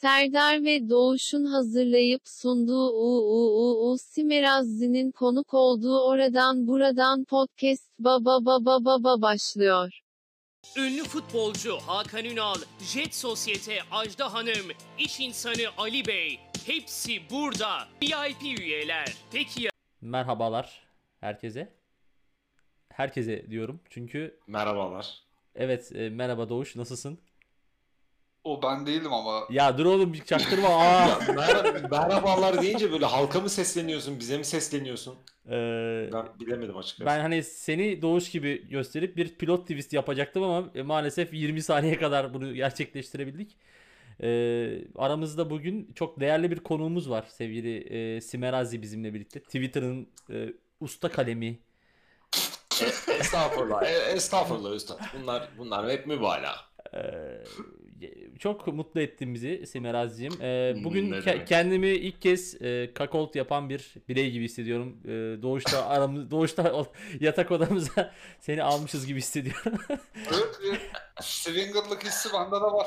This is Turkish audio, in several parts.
Serdar ve Doğuş'un hazırlayıp sunduğu UUUU Simerazzi'nin konuk olduğu Oradan Buradan Podcast Baba Baba Baba başlıyor. Ünlü futbolcu Hakan Ünal, Jet Sosyete Ajda Hanım, iş insanı Ali Bey, hepsi burada. VIP üyeler. Peki ya Merhabalar herkese. Herkese diyorum çünkü Merhabalar. evet e, merhaba Doğuş nasılsın? O ben değilim ama. Ya dur oğlum çaktırma. Aa. Mer- merhabalar deyince böyle halka mı sesleniyorsun, bize mi sesleniyorsun? Ee, Ben bilemedim açıkçası. ben hani seni Doğuş gibi gösterip bir pilot twist yapacaktım ama e, maalesef 20 saniye kadar bunu gerçekleştirebildik. Ee, aramızda bugün çok değerli bir konuğumuz var sevgili e, Simerazi bizimle birlikte. Twitter'ın e, usta kalemi. E- estağfurullah, e- estağfurullah üstad. Bunlar bunlar hep mübalağa. Ee, çok mutlu ettin bizi Simerazi'cim. Ee, bugün Ne ke- kendimi ilk kez e, kakolt yapan bir birey gibi hissediyorum. Ee, doğuşta aramız, doğuşta yatak odamıza seni almışız gibi hissediyorum. Evet, bir swingerlık hissi bende de var.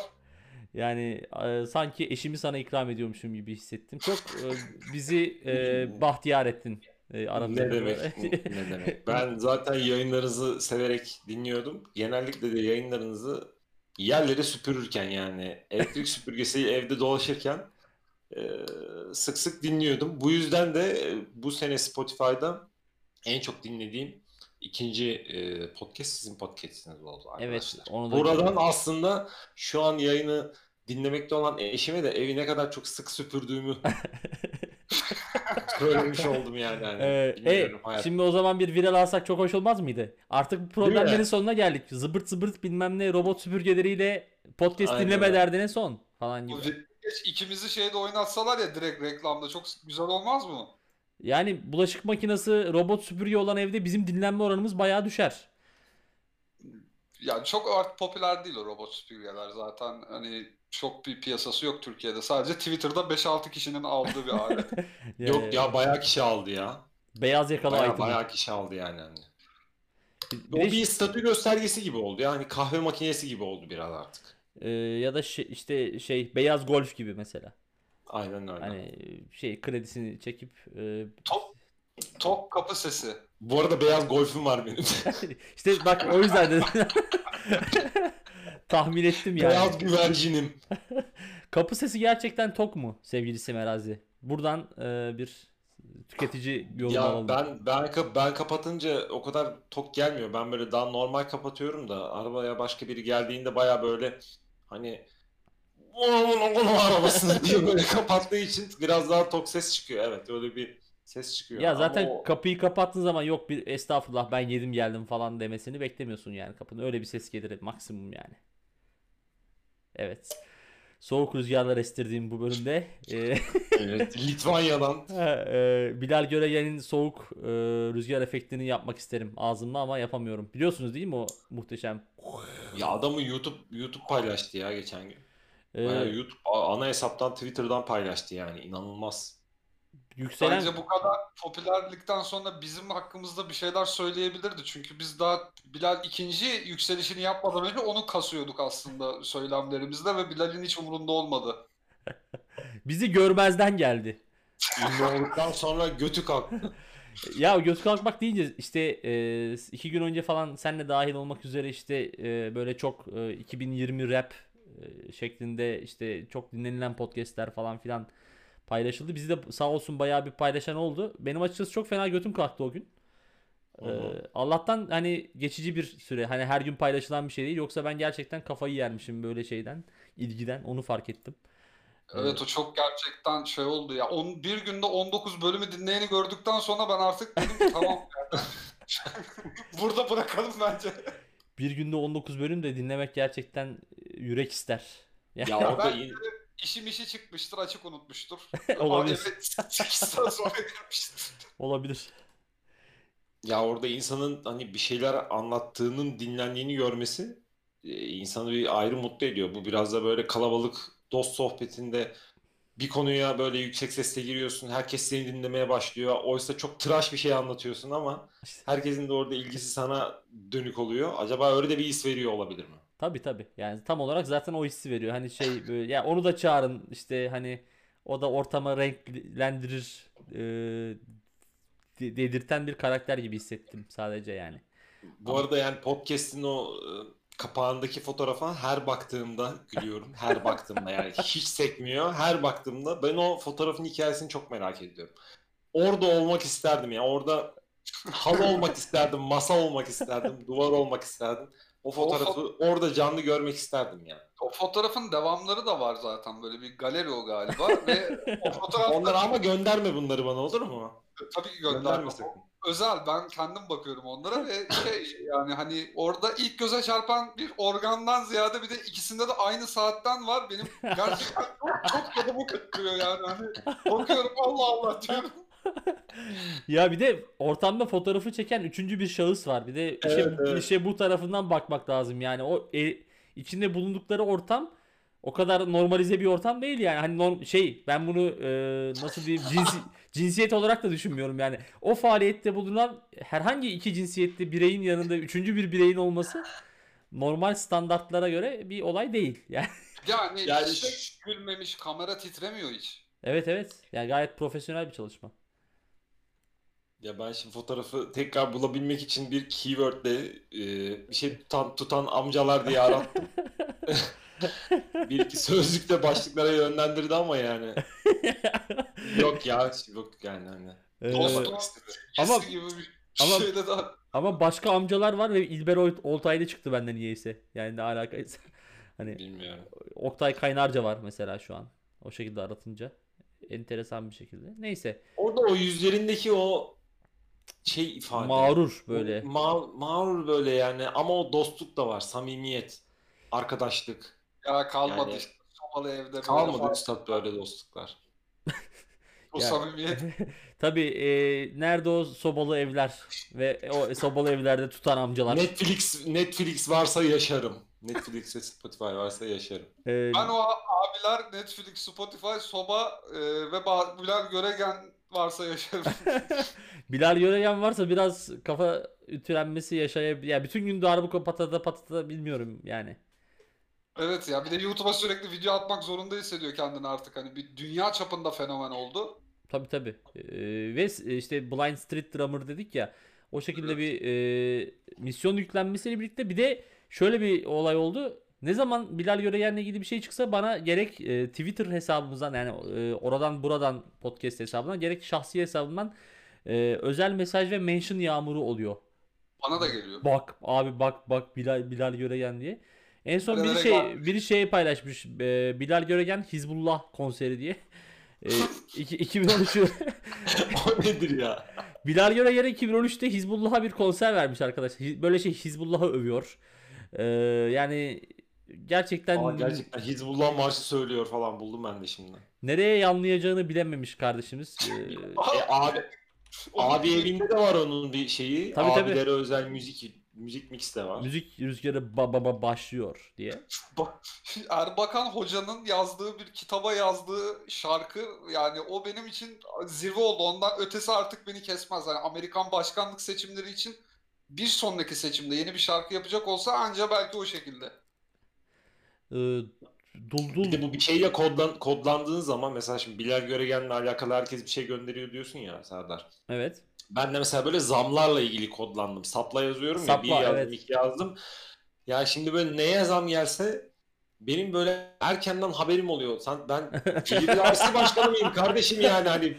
yani e, sanki eşimi sana ikram ediyormuşum gibi hissettim. Çok e, bizi e, bahtiyar ettin e, aramızda. Ne demek? ne demek? Ben zaten yayınlarınızı severek dinliyordum. Genellikle de yayınlarınızı yerleri süpürürken yani elektrik süpürgesi evde dolaşırken e, sık sık dinliyordum. Bu yüzden de e, bu sene Spotify'da en çok dinlediğim ikinci e, podcast sizin podcast'iniz oldu Evet, arkadaşlar. onu da Buradan aslında şu an yayını dinlemekte olan eşime de evi ne kadar çok sık süpürdüğümü söylemiş oldum yani. Hani, Ee, e, hayat- şimdi o zaman bir viral alsak çok hoş olmaz mıydı? Artık bu problemlerin sonuna geldik. Zıbırt zıbırt bilmem ne robot süpürgeleriyle podcast Aynen dinleme öyle. derdine son falan gibi. İkimizi şeyde oynatsalar ya direkt reklamda çok güzel olmaz mı? Yani bulaşık makinesi robot süpürge olan evde bizim dinlenme oranımız bayağı düşer. Yani çok artık popüler değil o robot süpürgeler zaten. Hani çok bir piyasası yok Türkiye'de. Sadece Twitter'da 5-6 kişinin aldığı bir alet. Yani Yok ya bayağı kişi aldı ya. Beyaz yakalı Bayağı, item. bayağı kişi aldı yani. Bir O bir statü göstergesi gibi oldu. Yani kahve makinesi gibi oldu biraz artık. e, ya da şey, işte şey beyaz golf gibi mesela. Aynen öyle. Hani şey kredisini çekip e, Top, top kapı sesi. Bu arada beyaz golfüm var benim. işte bak o yüzden dedim. Tahmin ettim yani. beyaz güvercinim. Kapı sesi gerçekten tok mu sevgili Simerazi? Buradan e, bir tüketici yorumu Ya alalım. ben ben kap- ben kapatınca o kadar tok gelmiyor. Ben böyle daha normal kapatıyorum da arabaya başka biri geldiğinde baya böyle hani onun onun arabasını diye böyle kapattığı için biraz daha tok ses çıkıyor. Evet öyle bir ses çıkıyor. Ya Ama zaten o- kapıyı kapattığın zaman yok bir estağfurullah ben yedim geldim falan demesini beklemiyorsun yani kapının. Öyle bir ses gelir maksimum yani. Evet. Soğuk rüzgarlar estirdiğim bu bölümde e, evet, Litvanya'dan e, Bilal Göregen'in soğuk e, rüzgar efektini yapmak isterim ağzımla ama yapamıyorum. Biliyorsunuz değil mi o muhteşem? ya adamı YouTube YouTube paylaştı ya geçen gün. E, Bayağı YouTube ana hesaptan Twitter'dan paylaştı yani inanılmaz. Yükselen Bence bu kadar popülerlikten sonra bizim hakkımızda bir şeyler söyleyebilirdi. Çünkü biz daha Bilal ikinci yükselişini yapmadan önce onu kasıyorduk aslında söylemlerimizde ve Bilal'in hiç umurunda olmadı. bizi görmezden geldi. Ünlü olduktan sonra götü kalktı. Ya göz kalkmak deyince işte e, iki gün önce falan senle dahil olmak üzere işte e, böyle çok e, 2020 rap e, şeklinde işte çok dinlenilen podcastler falan filan paylaşıldı. Bizi de sağ olsun bayağı bir paylaşan oldu. Benim açıkçası çok fena götüm kalktı o gün. E, hı. Allah'tan hani geçici bir süre hani her gün paylaşılan bir şey değil yoksa ben gerçekten kafayı yermişim böyle şeyden ilgiden onu fark ettim. Evet o çok gerçekten şey oldu ya. On, bir günde 19 bölümü dinleyeni gördükten sonra ben artık dedim ki, tamam yani. Burada bırakalım bence. Bir günde 19 bölüm de dinlemek gerçekten e, yürek ister. Ya orada Ben- in- İşim işi çıkmıştır, açık unutmuştur. Olabilir. Aa, Evet, 8 saat sonra gelmiştir. Olabilir. Ya orada insanın hani bir şeyler anlattığının dinlendiğini görmesi e, insanı bir ayrı mutlu ediyor. Bu biraz da böyle kalabalık dost sohbetinde bir konuya böyle yüksek sesle giriyorsun. Herkes seni dinlemeye başlıyor. Oysa çok tıraş bir şey anlatıyorsun ama herkesin de orada ilgisi sana dönük oluyor. Acaba öyle de bir his veriyor olabilir mi? Tabii tabii. Yani tam olarak zaten o hissi veriyor. Hani şey böyle ya onu da çağırın işte hani o da ortama renklendirir e, de- dedirten bir karakter gibi hissettim sadece yani. Bu arada yani podcast'in o e, kapağındaki fotoğrafa her baktığımda gülüyorum. Her baktığımda yani hiç sekmiyor. Her baktığımda ben o fotoğrafın hikayesini çok merak ediyorum. Orada olmak isterdim ya. Orada halı olmak isterdim, masa olmak isterdim, duvar olmak isterdim. O fotoğrafı orada canlı görmek isterdim yani. O fotoğrafın devamları da var zaten böyle bir galeri o galiba ve o fotoğrafta Onları ama gönderme bunları bana olur mu? tabii ki Gönderme. Özel ben kendim bakıyorum onlara ve şey yani hani orada ilk göze çarpan bir organdan ziyade bir de ikisinde de aynı saatten var. Benim gerçekten çok, çok canımı kırıyor yani hani bakıyorum Allah Allah diyorum. Ya bir de ortamda fotoğrafı çeken üçüncü bir şahıs var. Bir de işe, Evet, evet. işe bu tarafından bakmak lazım. Yani o e, içinde bulundukları ortam o kadar normalize bir ortam değil yani. Hani norm, şey ben bunu e, nasıl diyeyim cinsi, cinsiyet olarak da düşünmüyorum yani. O faaliyette bulunan herhangi iki cinsiyetli bireyin yanında üçüncü bir bireyin olması normal standartlara göre bir olay değil. Yani Yani, Yani ş- gülmemiş kamera titremiyor hiç. evet evet. Yani gayet profesyonel bir çalışma. Ya ben şimdi fotoğrafı tekrar bulabilmek için bir keywordle e, bir şey tutan, tutan amcalar diye arattım. bir iki sözlükte başlıklara yönlendirdi ama yani. Yok ya yok yani hani. Ee, Dostum Ama- ama, daha. Ama başka amcalar var ve İlber Oltaylı çıktı benden niyeyse. Yani ne alakaysa. Hani Bilmiyorum. Oktay Kaynarca var mesela şu an. O şekilde aratınca. Enteresan bir şekilde. Neyse. Orada o yüzlerindeki o şey ifade. Mağrur böyle. Ma mağrur böyle yani ama o dostluk da var. Samimiyet. Arkadaşlık. Ya kalmadı Yani- işte. Somalı evde Kalmadı üstad böyle dostluklar. Ya- samimiyet. Tabii e, nerede o sobalı evler ve o sobalı evlerde tutan amcalar. Netflix Netflix varsa yaşarım. Netflix ve Spotify varsa yaşarım. E, Ben o abiler Netflix, Spotify, Soba e, ve Bülent Göregen varsa yaşarım. Bilal Yöregen varsa biraz kafa ütülenmesi yaşayabilir. Ya bütün gün darbuka patata patata bilmiyorum yani. evet ya bir de YouTube'a sürekli video atmak zorunda hissediyor kendini artık. Hani bir dünya çapında fenomen oldu. Tabii tabii. Ee, ve s- işte Blind Street Drummer dedik ya. O şekilde bir e, misyon yüklenmesiyle birlikte bir de şöyle bir olay oldu. Ne zaman Bilal Göregen'le ilgili bir şey çıksa bana gerek e, Twitter hesabımızdan yani e, oradan buradan podcast hesabından gerek şahsi hesabımdan e, özel mesaj ve mention yağmuru oluyor. Bana da geliyor. Bak abi bak bak Bilal Bilal Göregen diye. En son biri şey biri şey paylaşmış. e, Bilal Göregen Hizbullah konseri diye. E, iki- 2013 o nedir ya? Bilal Göregen'e 2013'te Hizbullah'a bir konser vermiş arkadaşlar. Böyle şey Hizbullah'ı övüyor. Ee, yani gerçekten Ama gerçekten Hizbullah marşı söylüyor falan buldum ben de şimdi. nereye yanlayacağını bilememiş kardeşimiz. Ee, E, abi, abi evinde de var onun bir şeyi. Tabii, tabii. Abilere özel müzik müzik mix de var. müzik rüzgarı baba baba başlıyor diye. Bak, Erbakan Hoca'nın yazdığı bir kitaba yazdığı şarkı yani o benim için zirve oldu. Ondan ötesi artık beni kesmez. Yani Amerikan başkanlık seçimleri için bir sonraki seçimde yeni bir şarkı yapacak olsa anca belki o şekilde. Ee, dul dul Bir de bu bir şeyle kodlan, kodlandığın zaman mesela şimdi Bilal Göregen'le alakalı herkes bir şey gönderiyor diyorsun ya Serdar. evet. Ben de mesela böyle zamlarla ilgili kodlandım. Sapla yazıyorum ya Sapla, bir yazdım evet. iki yazdım. Ya şimdi böyle neye zam gelse benim böyle erkenden haberim oluyor. Sen ben Filipinler'si başkanı mıyım kardeşim yani hani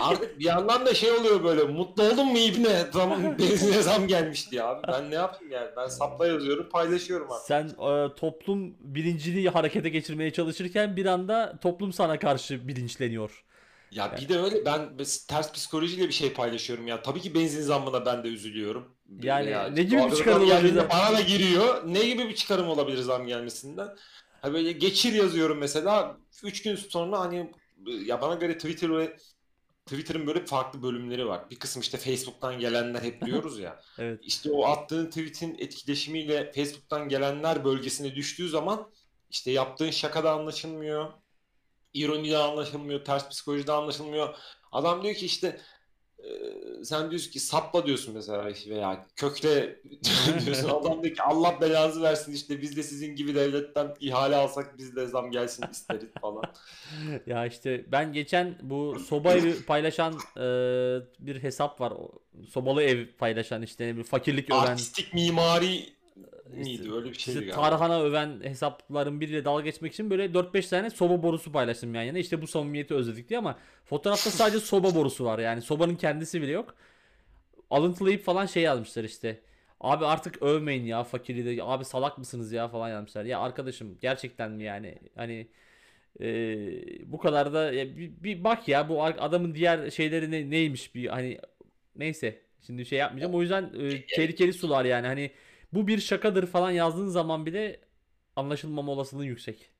artık bir yandan da şey oluyor böyle mutlu oldun mu İbne? Zam, benzine zam gelmiş diye abi. Ben ne yapayım yani? Ben sapla yazıyorum paylaşıyorum artık. Sen e, toplum bilincini harekete geçirmeye çalışırken bir anda toplum sana karşı bilinçleniyor. Ya bir de öyle ben ters psikolojiyle bir şey paylaşıyorum ya. Tabii ki benzin zammına ben de üzülüyorum. Yani Ya, ne gibi bir çıkarım olabilir? Bana da giriyor. Ne gibi bir çıkarım olabilir zam gelmesinden? Ha böyle geçir yazıyorum mesela. 3 gün sonra hani ya bana göre Twitter ve Twitter'ın böyle farklı bölümleri var. Bir kısım işte Facebook'tan gelenler hep diyoruz ya. Evet. İşte o attığın tweet'in etkileşimiyle Facebook'tan gelenler bölgesine düştüğü zaman işte yaptığın şakada anlaşılmıyor. İronide anlaşılmıyor, ters psikolojide anlaşılmıyor. Adam diyor ki işte sen diyorsun ki sapla diyorsun mesela veya kökle diyorsun. Adam diyor ki Allah belanızı versin işte biz de sizin gibi devletten ihale alsak biz de zam gelsin isteriz falan. Ya işte ben geçen bu soba evi paylaşan e, bir hesap var. Sobalı ev paylaşan işte bileyim fakirlik öven Artistik mimari miydi öyle bir şeydi işte galiba. Tarhana öven hesapların biriyle dalga geçmek için böyle 4-5 tane soba borusu paylaştım yan yana. İşte bu samimiyeti özledik diye ama fotoğrafta sadece soba borusu var. Yani sobanın kendisi bile yok. Alıntılayıp falan şey yazmışlar işte. Abi artık övmeyin ya fakirliği de. Abi salak mısınız ya falan yazmışlar. Ya arkadaşım gerçekten mi yani? Hani e, bu kadar da ya bir, bir bak ya bu adamın diğer şeyleri ne, neymiş bir hani neyse şimdi şey yapmayacağım. O yüzden e, tehlikeli sular yani hani bu bir şakadır falan yazdığın zaman bile anlaşılmama olasılığı yüksek.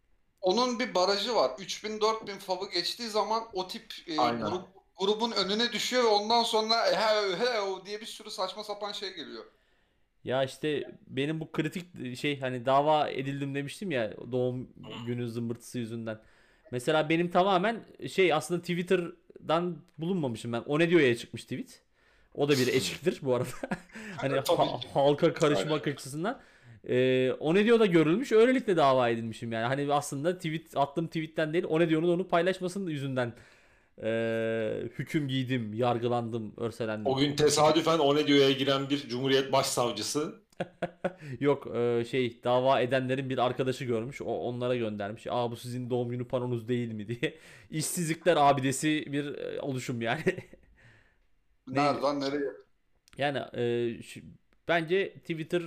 Onun bir barajı var. 3000-4000 favı geçtiği zaman o tip e, grup, grubun önüne düşüyor ve ondan sonra he he diye bir sürü saçma sapan şey geliyor. Ya işte benim bu kritik şey hani dava edildim demiştim ya doğum günü zımbırtısı yüzünden. Mesela benim tamamen şey aslında Twitter'dan bulunmamışım ben. O ne diyor'ya çıkmış tweet. O da bir eşiktir bu arada. hani ha- halka karışmak açısından. Ee, o ne diyor da görülmüş. Öylelikle dava edilmişim yani. Hani aslında tweet attığım tweetten değil. O ne diyor'un onu paylaşmasının yüzünden ee, hüküm giydim, yargılandım, örselendim. O gün tesadüfen o ne diyor'ya giren bir Cumhuriyet Başsavcısı Yok e, şey dava edenlerin bir arkadaşı görmüş. O onlara göndermiş. Aa bu sizin doğum günü paronuz değil mi diye. İşsizlikler abidesi bir e, oluşum yani. Ne- Nereden nereye? Yani e, şu- bence Twitter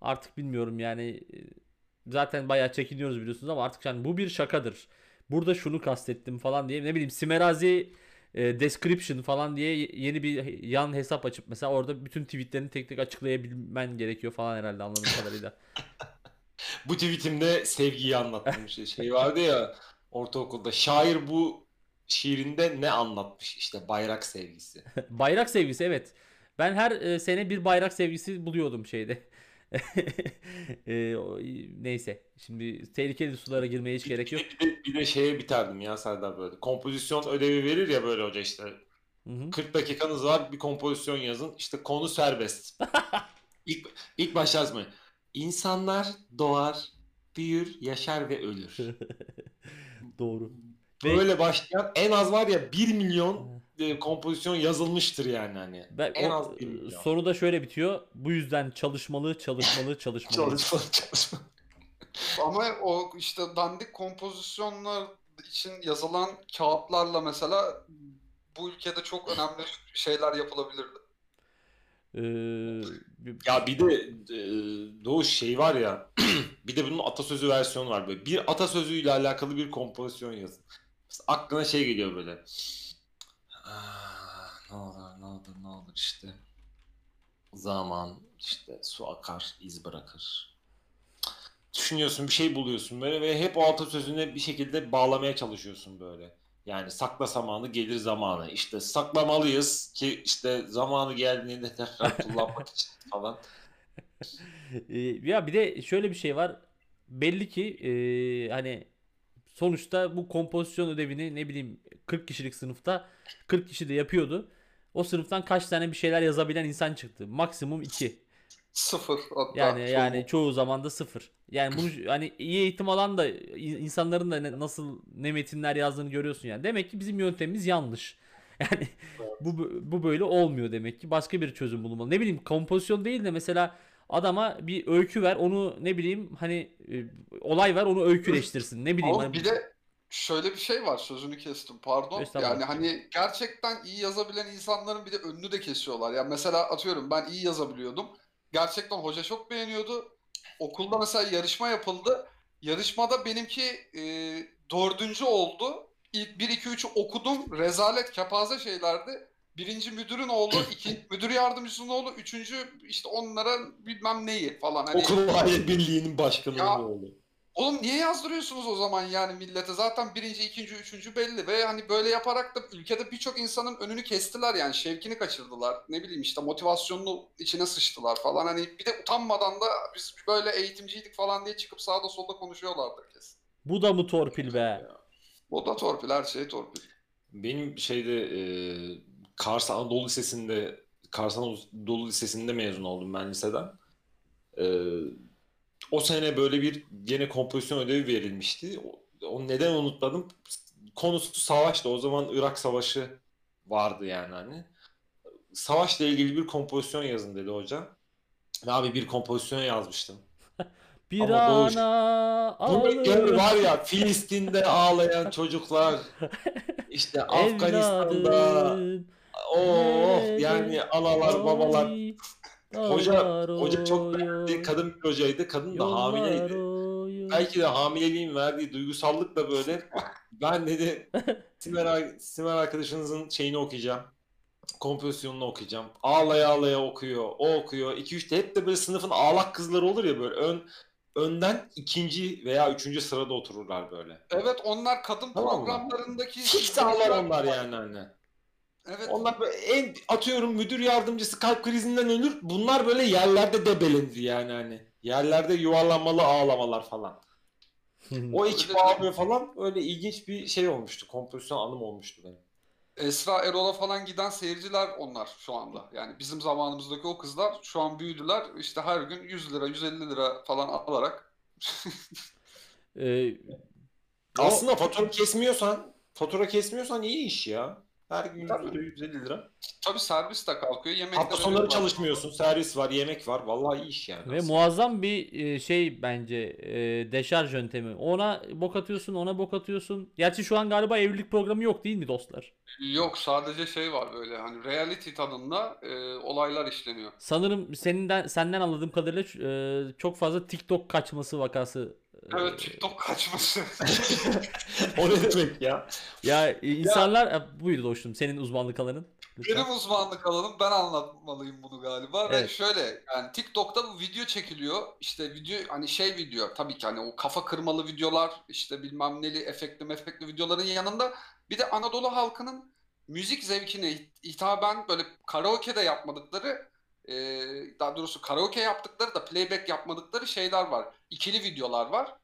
artık bilmiyorum yani e, zaten bayağı çekiniyoruz biliyorsunuz ama artık yani bu bir şakadır. Burada şunu kastettim falan diye ne bileyim Simerazi e, description falan diye yeni bir yan hesap açıp mesela orada bütün tweetlerini tek tek açıklayabilmen gerekiyor falan herhalde anladığım kadarıyla. Bu tweetimde sevgiyi anlattığım şey. Şey vardı ya ortaokulda şair bu şiirinde ne anlatmış? İşte bayrak sevgisi. Bayrak sevgisi evet. Ben her e, sene bir bayrak sevgisi buluyordum şeyde. E, o- neyse. Şimdi tehlikeli sulara girmeye hiç gerek yok. Bir de, bir de şeye biterdim ya Serdar böyle. Kompozisyon ödevi verir ya böyle hoca işte. Hı hı. 40 dakikanız var bir kompozisyon yazın. İşte konu serbest. ilk, ilk başlarız mı? İnsanlar doğar, büyür, yaşar ve ölür. Doğru. Böyle başlayan en az var ya 1 milyon e, kompozisyon yazılmıştır yani hani. ben, en o, az bir milyon. sonu da şöyle bitiyor. Bu yüzden çalışmalı, çalışmalı, çalışmalı. Çalışma, çalışma. Ama o işte dandik kompozisyonlar için yazılan kağıtlarla mesela bu ülkede çok önemli şeyler yapılabilirdi. Ee, Ya bir de e, Doğuş şey var ya bir de bunun atasözü versiyonu var böyle. Bir atasözüyle alakalı bir kompozisyon yazın. Aklına şey geliyor böyle. Ah, ne olur ne olur ne olur işte. Zaman işte su akar iz bırakır. Düşünüyorsun bir şey buluyorsun böyle ve hep o atasözüne bir şekilde bağlamaya çalışıyorsun böyle. Yani sakla zamanı gelir zamanı. İşte saklamalıyız ki işte zamanı geldiğinde tekrar kullanmak için falan. Ee, ya bir de şöyle bir şey var. Belli ki e, hani sonuçta bu kompozisyon ödevini ne bileyim 40 kişilik sınıfta 40 kişi de yapıyordu. O sınıftan kaç tane bir şeyler yazabilen insan çıktı. Maksimum 2. Sıfır hatta. Yani çoğu. yani çoğu zaman da sıfır. Yani bunu hani iyi eğitim alan da in- insanların da ne- nasıl ne metinler yazdığını görüyorsun yani. Demek ki bizim yöntemimiz yanlış. Yani bu bu böyle olmuyor demek ki. Başka bir çözüm bulunmalı. Ne bileyim kompozisyon değil de mesela adama bir öykü ver. Onu ne bileyim hani e, olay ver onu öyküleştirsin. Ne bileyim Ama hani bir de şöyle bir şey var sözünü kestim pardon. Yani hani gerçekten iyi yazabilen insanların bir de önünü de kesiyorlar. Yani mesela atıyorum ben iyi yazabiliyordum. Gerçekten hoca çok beğeniyordu. Okulda mesela yarışma yapıldı. Yarışmada benimki e, dördüncü oldu. İlk 1 2 3'ü okudum. Rezalet kepaze şeylerdi. Birinci müdürün oğlu, iki müdür yardımcısının oğlu, üçüncü işte onlara bilmem neyi falan. Hani Okul Aile Birliği'nin başkanı Ya- oğlu. Oğlum niye yazdırıyorsunuz o zaman yani millete? Zaten birinci, ikinci, üçüncü belli ve hani böyle yaparak da ülkede birçok insanın önünü kestiler yani şevkini kaçırdılar. Ne bileyim işte motivasyonunu içine sıçtılar falan. Hani bir de utanmadan da biz böyle eğitimciydik falan diye çıkıp sağda solda konuşuyorlardır kesin. bu da mı torpil be? O da torpil, her şey torpil. Benim şeyde e, Kars Anadolu Lisesi'nde Kars Anadolu Lisesi'nde mezun oldum ben liseden. Ee, o sene böyle bir gene kompozisyon ödevi verilmişti. O, o neden unutmadım? Konusu savaştı. O zaman Irak Savaşı vardı yani hani. Savaşla ilgili bir kompozisyon yazın dedi hoca. Ve abi bir kompozisyon yazmıştım. Bir Ama ana Bunu gör ağlar var ya Filistin'de ağlayan çocuklar işte Afganistan'da. Oh yani analar babalar Hoca- hoca çok beğendi. Kadın bir hocaydı. Kadın da hamileydi. Belki de hamileliğin verdiği duygusallıkla böyle ben dedi Simer, Simer arkadaşınızın şeyini okuyacağım. Kompozisyonunu okuyacağım. Ağlaya ağlaya okuyor. O okuyor. 2-3 de hep de böyle sınıfın ağlak kızları olur ya böyle ön önden ikinci veya üçüncü sırada otururlar böyle. Evet onlar kadın Tamam programlarındaki ağlar onlar yani hani. Evet. Onlar böyle en atıyorum müdür yardımcısı kalp krizinden ölür. Bunlar böyle yerlerde debelenir yani hani. Yerlerde yuvarlanmalı ağlamalar falan. O ekip ağlıyor falan. Öyle ilginç bir şey olmuştu. Kompozisyon anım olmuştu benim. Esra Erol'a falan giden seyirciler onlar şu anda. Yani bizim zamanımızdaki o kızlar şu an büyüdüler. İşte her gün 100 lira, 150 lira falan alarak Ee, o- Aslında fatura kesmiyorsan, fatura kesmiyorsan iyi iş ya. Her gün 100 Tabii. lira, 150 lira. tabii servis de kalkıyor. Yemekler Hafta sonları çalışmıyorsun. Servis var, yemek var. Vallahi iyi iş yani. Ve aslında. muazzam bir e, şey bence e, deşarj yöntemi. Ona bok atıyorsun, ona bok atıyorsun. Gerçi şu an galiba evlilik programı yok değil mi dostlar? Yok sadece şey var böyle hani reality tadında e, olaylar işleniyor. Sanırım seninden senden anladığım kadarıyla e, çok fazla TikTok kaçması vakası. Evet TikTok kaçması. o ne demek ya? Ya e, insanlar e, buyur dostum senin uzmanlık alanın. Lütfen. Benim uzmanlık alanım ben anlatmalıyım bunu galiba ve Evet. şöyle yani TikTok'ta bu video çekiliyor işte video hani şey video tabii ki hani o kafa kırmalı videolar işte bilmem neli efektli mefekli videoların yanında bir de Anadolu halkının müzik zevkine hit- hitaben böyle karaoke'de yapmadıkları e, daha doğrusu karaoke yaptıkları da playback yapmadıkları şeyler var. İkili videolar var.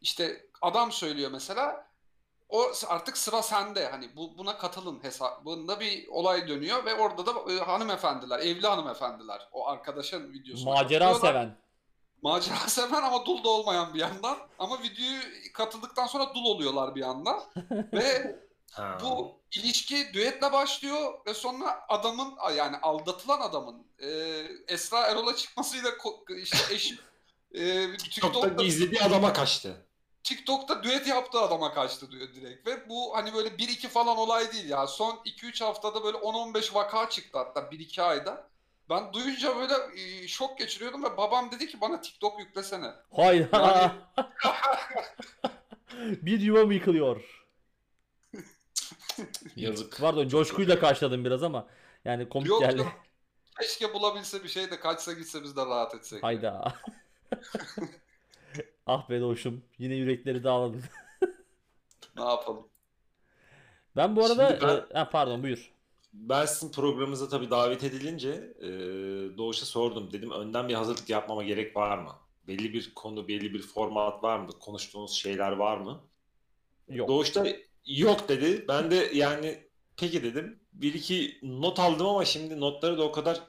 İşte adam söylüyor mesela o artık sıra sende. Hani bu buna katılın hesabında bir olay dönüyor ve orada da e, hanımefendiler, evli hanımefendiler o arkadaşın videosuna Macera seven. Macera seven ama dul da olmayan bir yandan. Ama videoyu katıldıktan sonra dul oluyorlar bir yandan. ve Ha. bu ilişki düetle başlıyor ve sonra adamın yani aldatılan adamın e, Esra Erol'a çıkmasıyla işte eşi e, TikTok'ta TikTok'ta izlediği adama kaçtı. TikTok'ta düet yaptığı adama kaçtı diyor direkt. Ve bu hani böyle 1-2 falan olay değil ya. Son 2-3 haftada böyle 10-15 vaka çıktı hatta 1-2 ayda. Ben duyunca böyle e, şok geçiriyordum ve babam dedi ki bana TikTok yüklesene. Hayda. bir yuva mı yıkılıyor? Yazık. Pardon coşkuyla karşıladım biraz ama yani komik Yok geldi. yok. Keşke bulabilse bir şey de kaçsa gitse biz de rahat etsek. Hayda. ah be dostum yine yürekleri dağladın. Ne yapalım? Ben bu arada Şimdi ben- e, ha, pardon buyur. Ben sizin programınıza tabii davet edilince e, Doğuş'a sordum. Dedim önden bir hazırlık yapmama gerek var mı? Belli bir konu, belli bir format var mı? Konuştuğunuz şeyler var mı? Yok. Doğuş da yok dedi. Ben de yani peki dedim. Bir iki not aldım ama şimdi notları da o kadar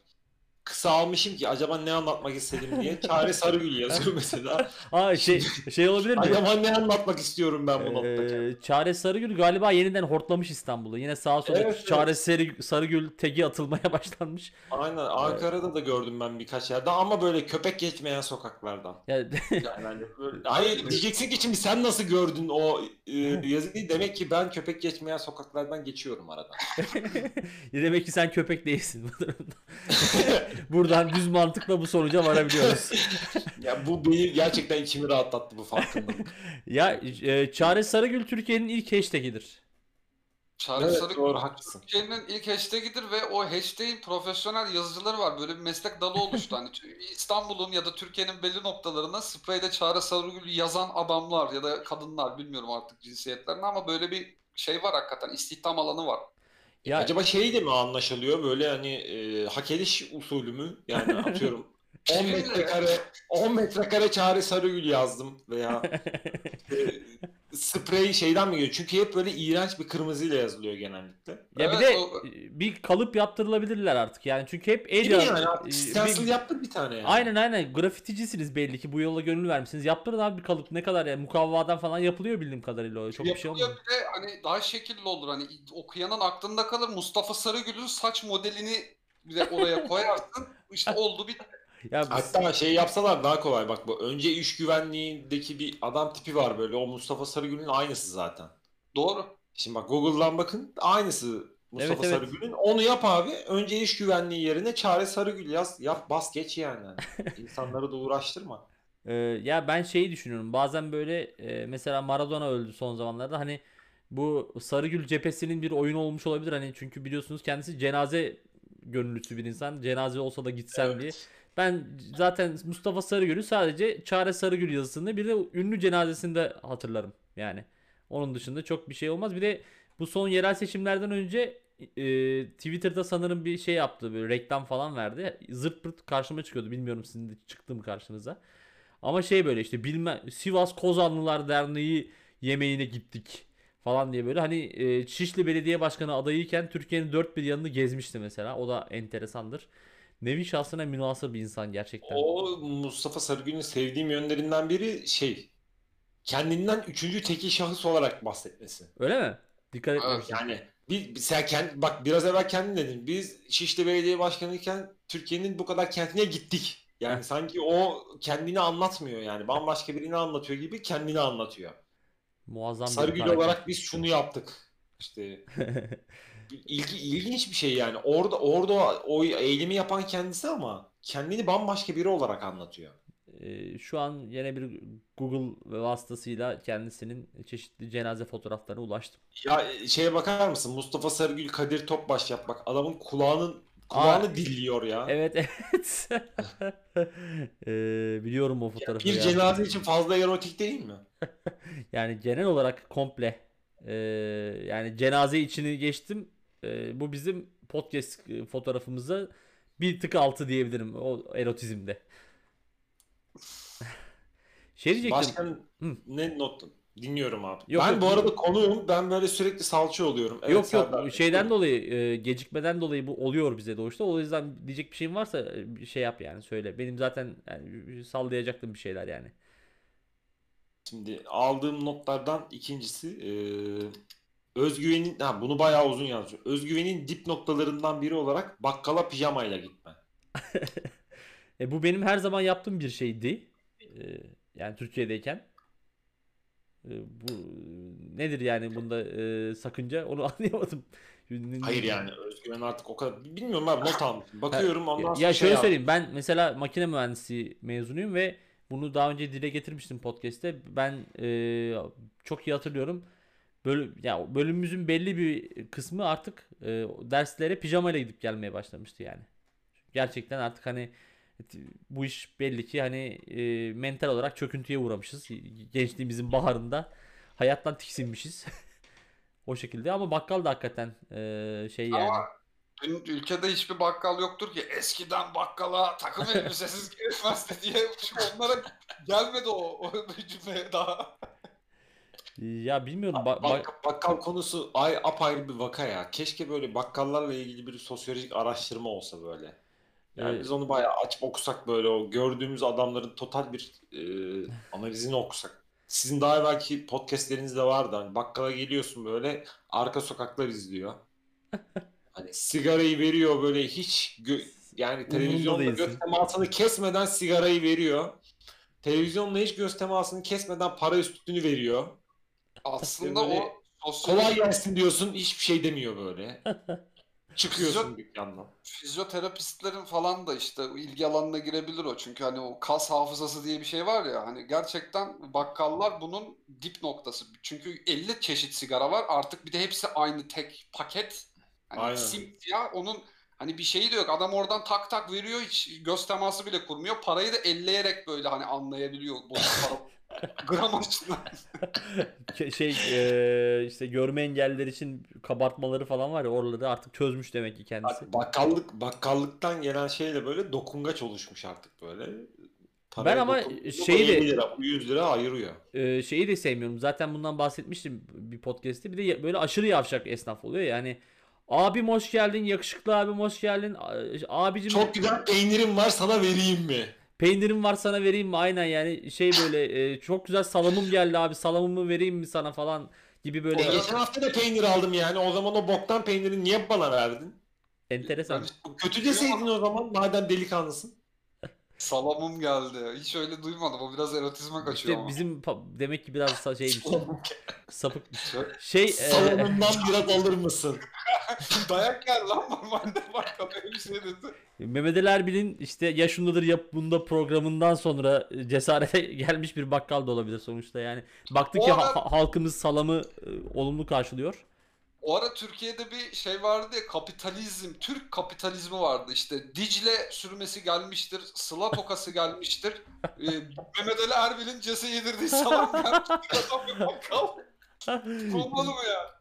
kısa almışım ki acaba ne anlatmak istedim diye. Çare Sarıgül yazıyor mesela. Ha şey şey olabilir mi? acaba ne anlatmak istiyorum ben bu notta? Ee, Çare Sarıgül galiba yeniden hortlamış İstanbul'u. Yine sağa sola Evet. Çare Sarı- Sarıgül tagi atılmaya başlanmış. Aynen Ankara'da da gördüm ben birkaç yerde ama böyle köpek geçmeyen sokaklardan. Yani, Yani hani böyle- hayır diyeceksin ki şimdi sen nasıl gördün o e, yazıyı? Demek ki ben köpek geçmeyen sokaklardan geçiyorum arada. demek ki sen köpek değilsin bu durumda. Buradan düz mantıkla bu sonuca varabiliyoruz. Ya bu beni gerçekten içimi rahatlattı bu farkındalık. ya e, Çare Sarıgül Türkiye'nin ilk hashtag'idir. Çağrı evet Sarı doğru haklısın. Türkiye'nin ilk hashtag'idir ve o hashtag'in profesyonel yazıcıları var. Böyle bir meslek dalı oluştu. hani İstanbul'un ya da Türkiye'nin belli noktalarına spreyle Çağrı Sarıgül yazan adamlar ya da kadınlar bilmiyorum artık cinsiyetlerini ama böyle bir şey var hakikaten istihdam alanı var. Ya Acaba şey de mi anlaşılıyor böyle hani e, hak ediş usulü mü? Yani atıyorum 10 metrekare 10 metrekare Çare Sarıgül yazdım veya e, sprey şeyden mi geliyor? Çünkü hep böyle iğrenç bir kırmızıyla yazılıyor genellikle. Ya bir Evet, de o- bir kalıp yaptırılabilirler artık yani çünkü hep yaz- yani? Artık Stencil bir- yaptık bir tane yani. Aynen aynen grafiticisiniz belli ki bu yola gönül vermişsiniz. Yaptırın abi bir kalıp ne kadar yani mukavvadan falan yapılıyor bildiğim kadarıyla o. Çok bir şey Yapılıyor olmuyor. bir de hani daha şekilli olur. Hani okuyanın aklında kalır. Mustafa Sarıgül'ün saç modelini bir de oraya koyarsın. İşte oldu bir Ya biz- Hatta şey yapsalar daha kolay bak bu önce iş güvenliğindeki bir adam tipi var böyle o Mustafa Sarıgül'ün aynısı zaten. doğru. Şimdi bak Google'dan bakın aynısı Mustafa Evet, evet. Sarıgül'ün. Onu yap abi. Önce iş güvenliği yerine Çare Sarıgül yaz. Yap bas geç yani. İnsanları da uğraştırma. Ee, ya ben şeyi düşünüyorum. Bazen böyle e, mesela Maradona öldü son zamanlarda. Hani bu Sarıgül cephesinin bir oyunu olmuş olabilir. Hani çünkü biliyorsunuz kendisi cenaze gönüllüsü bir insan. Cenaze olsa da gitsem Evet. diye. Ben zaten Mustafa Sarıgül'ü sadece Çare Sarıgül yazısında bir de ünlü cenazesinde hatırlarım. Yani onun dışında çok bir şey olmaz. Bir de bu son yerel seçimlerden önce e, Twitter'da sanırım bir şey yaptı. Böyle reklam falan verdi. Zırt pırt karşıma çıkıyordu. Bilmiyorum sizin de çıktı mı karşınıza. Ama şey böyle işte bilmem Sivas Kozanlılar Derneği yemeğine gittik falan diye böyle hani e, Şişli Belediye Başkanı adayıyken Türkiye'nin dört bir yanını gezmişti mesela. O da enteresandır. Nevi şahsına münasır bir insan gerçekten. O Mustafa Sarıgül'ün sevdiğim yönlerinden biri şey kendinden üçüncü tekil şahıs olarak bahsetmesi. Öyle mi? Dikkat etmemiştim. Yani bir, sen kendi, bak biraz evvel kendin dedin. Biz Şişli Belediye Başkanıyken Türkiye'nin bu kadar kentine gittik. Yani sanki o kendini anlatmıyor yani. Bambaşka birini anlatıyor gibi kendini anlatıyor. Muazzam bir Sarıgül karakter. olarak biz şunu yaptık. İşte ilgi, ilginç bir şey yani. Orada orada o eylemi yapan kendisi ama kendini bambaşka biri olarak anlatıyor. Ee, şu an yine bir Google vasıtasıyla kendisinin çeşitli cenaze fotoğraflarına ulaştım. Ya şeye bakar mısın? Mustafa Sarıgül, Kadir Topbaş yap bak. Adamın kulağının kulağını Aa, dilliyor ya. Evet evet. Ee, biliyorum o fotoğrafı Bir ya. cenaze için fazla erotik değil mi? Yani genel olarak komple ee, yani cenaze içini geçtim. Ee, bu bizim podcast e, fotoğrafımıza bir tık altı diyebilirim o erotizmde. şey diyecektim. Başkan Hı. ne not dinliyorum abi. Yok, ben yok, bu yok. arada konuğum. Ben böyle sürekli salça oluyorum. Evet, yok yok Serdar şeyden dolayı e, gecikmeden dolayı bu oluyor bize doğuşta. O yüzden diyecek bir şeyin varsa e, bir şey yap yani söyle. Benim zaten yani, sallayacaktım bir şeyler yani. Şimdi aldığım notlardan ikincisi e, özgüvenin ha bunu bayağı uzun yazıyor. Özgüvenin dip noktalarından biri olarak bakkala pijamayla gitme. E, bu benim her zaman yaptığım bir şeydi. E, yani Türkiye'deyken. E, bu nedir yani bunda e, sakınca onu anlayamadım. Hayır yani özgüven artık o kadar bilmiyorum abi not almışım. Bakıyorum ondan sonra ya şey şöyle yazdım. söyleyeyim ben mesela makine mühendisi mezunuyum ve bunu daha önce dile getirmiştim podcast'te. Ben e, çok iyi hatırlıyorum. Bölüm, ya bölümümüzün belli bir kısmı artık e, derslere pijamayla gidip gelmeye başlamıştı yani. Gerçekten artık hani bu iş belli ki hani e, mental olarak çöküntüye uğramışız. Gençliğimizin baharında hayattan tiksinmişiz. o şekilde ama bakkal da hakikaten e, şey yani. Ama ülkede hiçbir bakkal yoktur ki eskiden bakkala takım elbisesiz girilmezdi diye Şu onlara gelmedi o, o cümle daha. Ya bilmiyorum. ba- ba- Bak, bakkal konusu ay apayrı bir vaka ya. Keşke böyle bakkallarla ilgili bir sosyolojik araştırma olsa böyle. Yani Ee, biz onu bayağı açıp okusak böyle o gördüğümüz adamların total bir e, analizini okusak. Sizin daha evvelki podcastlerinizde vardı. Hani bakkala geliyorsun böyle arka sokaklar izliyor. Hani sigarayı veriyor böyle hiç gö- yani televizyonda değilsin. göz temasını kesmeden sigarayı veriyor. Televizyonla hiç göz temasını kesmeden para üstünü veriyor. Aslında o sosyolojik Kolay gelsin diyorsun hiçbir şey demiyor böyle. Çıkıyorsun dükkandan. fizyoterapistlerin falan da işte ilgi alanına girebilir o. Çünkü hani o kas hafızası diye bir şey var ya hani gerçekten bakkallar bunun dip noktası. Çünkü 50 çeşit sigara var. Artık bir de hepsi aynı tek paket. Hani simsiyah onun hani bir şeyi de yok. Adam oradan tak tak veriyor hiç göz teması bile kurmuyor. Parayı da elleyerek böyle hani anlayabiliyor. Bozuk para. Ke- şey e, işte görme engelliler için kabartmaları falan var ya oraları artık çözmüş demek ki kendisi. Bakkallık bakkallıktan gelen şeyle böyle dokungaç oluşmuş artık böyle. Paraya Ben ama şeyi de- 50 lira, bu 100 lira ayırıyor. Ee, şeyi de sevmiyorum. Zaten bundan bahsetmiştim bir podcast'te. Bir de böyle aşırı yavşak esnaf oluyor. Yani abim hoş geldin, yakışıklı abim hoş geldin. Abicim Çok güzel peynirim var sana vereyim mi? Peynirim var sana vereyim mi? Aynen yani şey böyle e, çok güzel salamım geldi abi salamımı vereyim mi sana falan gibi böyle E, geçen hafta da peynir aldım yani. O zaman o boktan peyniri niye bana verdin? enteresan. Kötü deseydin o zaman madem delikanlısın. Salamım geldi. Hiç öyle duymadım. O biraz erotizme kaçıyor İşte ama. bizim pa- demek ki biraz sa- şeymiş. sapıkmış. Şey e, biraz alır mısın? Dayak geldi lan normalde bak öyle bir şey dedi. Mehmet Ali Erbil'in işte yaşındadır yap bunda programından sonra cesarete gelmiş bir bakkal da olabilir sonuçta yani. Baktı O ki ha- halkımız salamı e, olumlu karşılıyor. O ara Türkiye'de bir şey vardı ya kapitalizm, Türk kapitalizmi vardı işte. Dicle sürmesi gelmiştir, Sıla tokası gelmiştir. Ee, Mehmet Ali Erbil'in cese yedirdiği salam gelmiştir. Adam bir bakkal. Olmadı mı ya?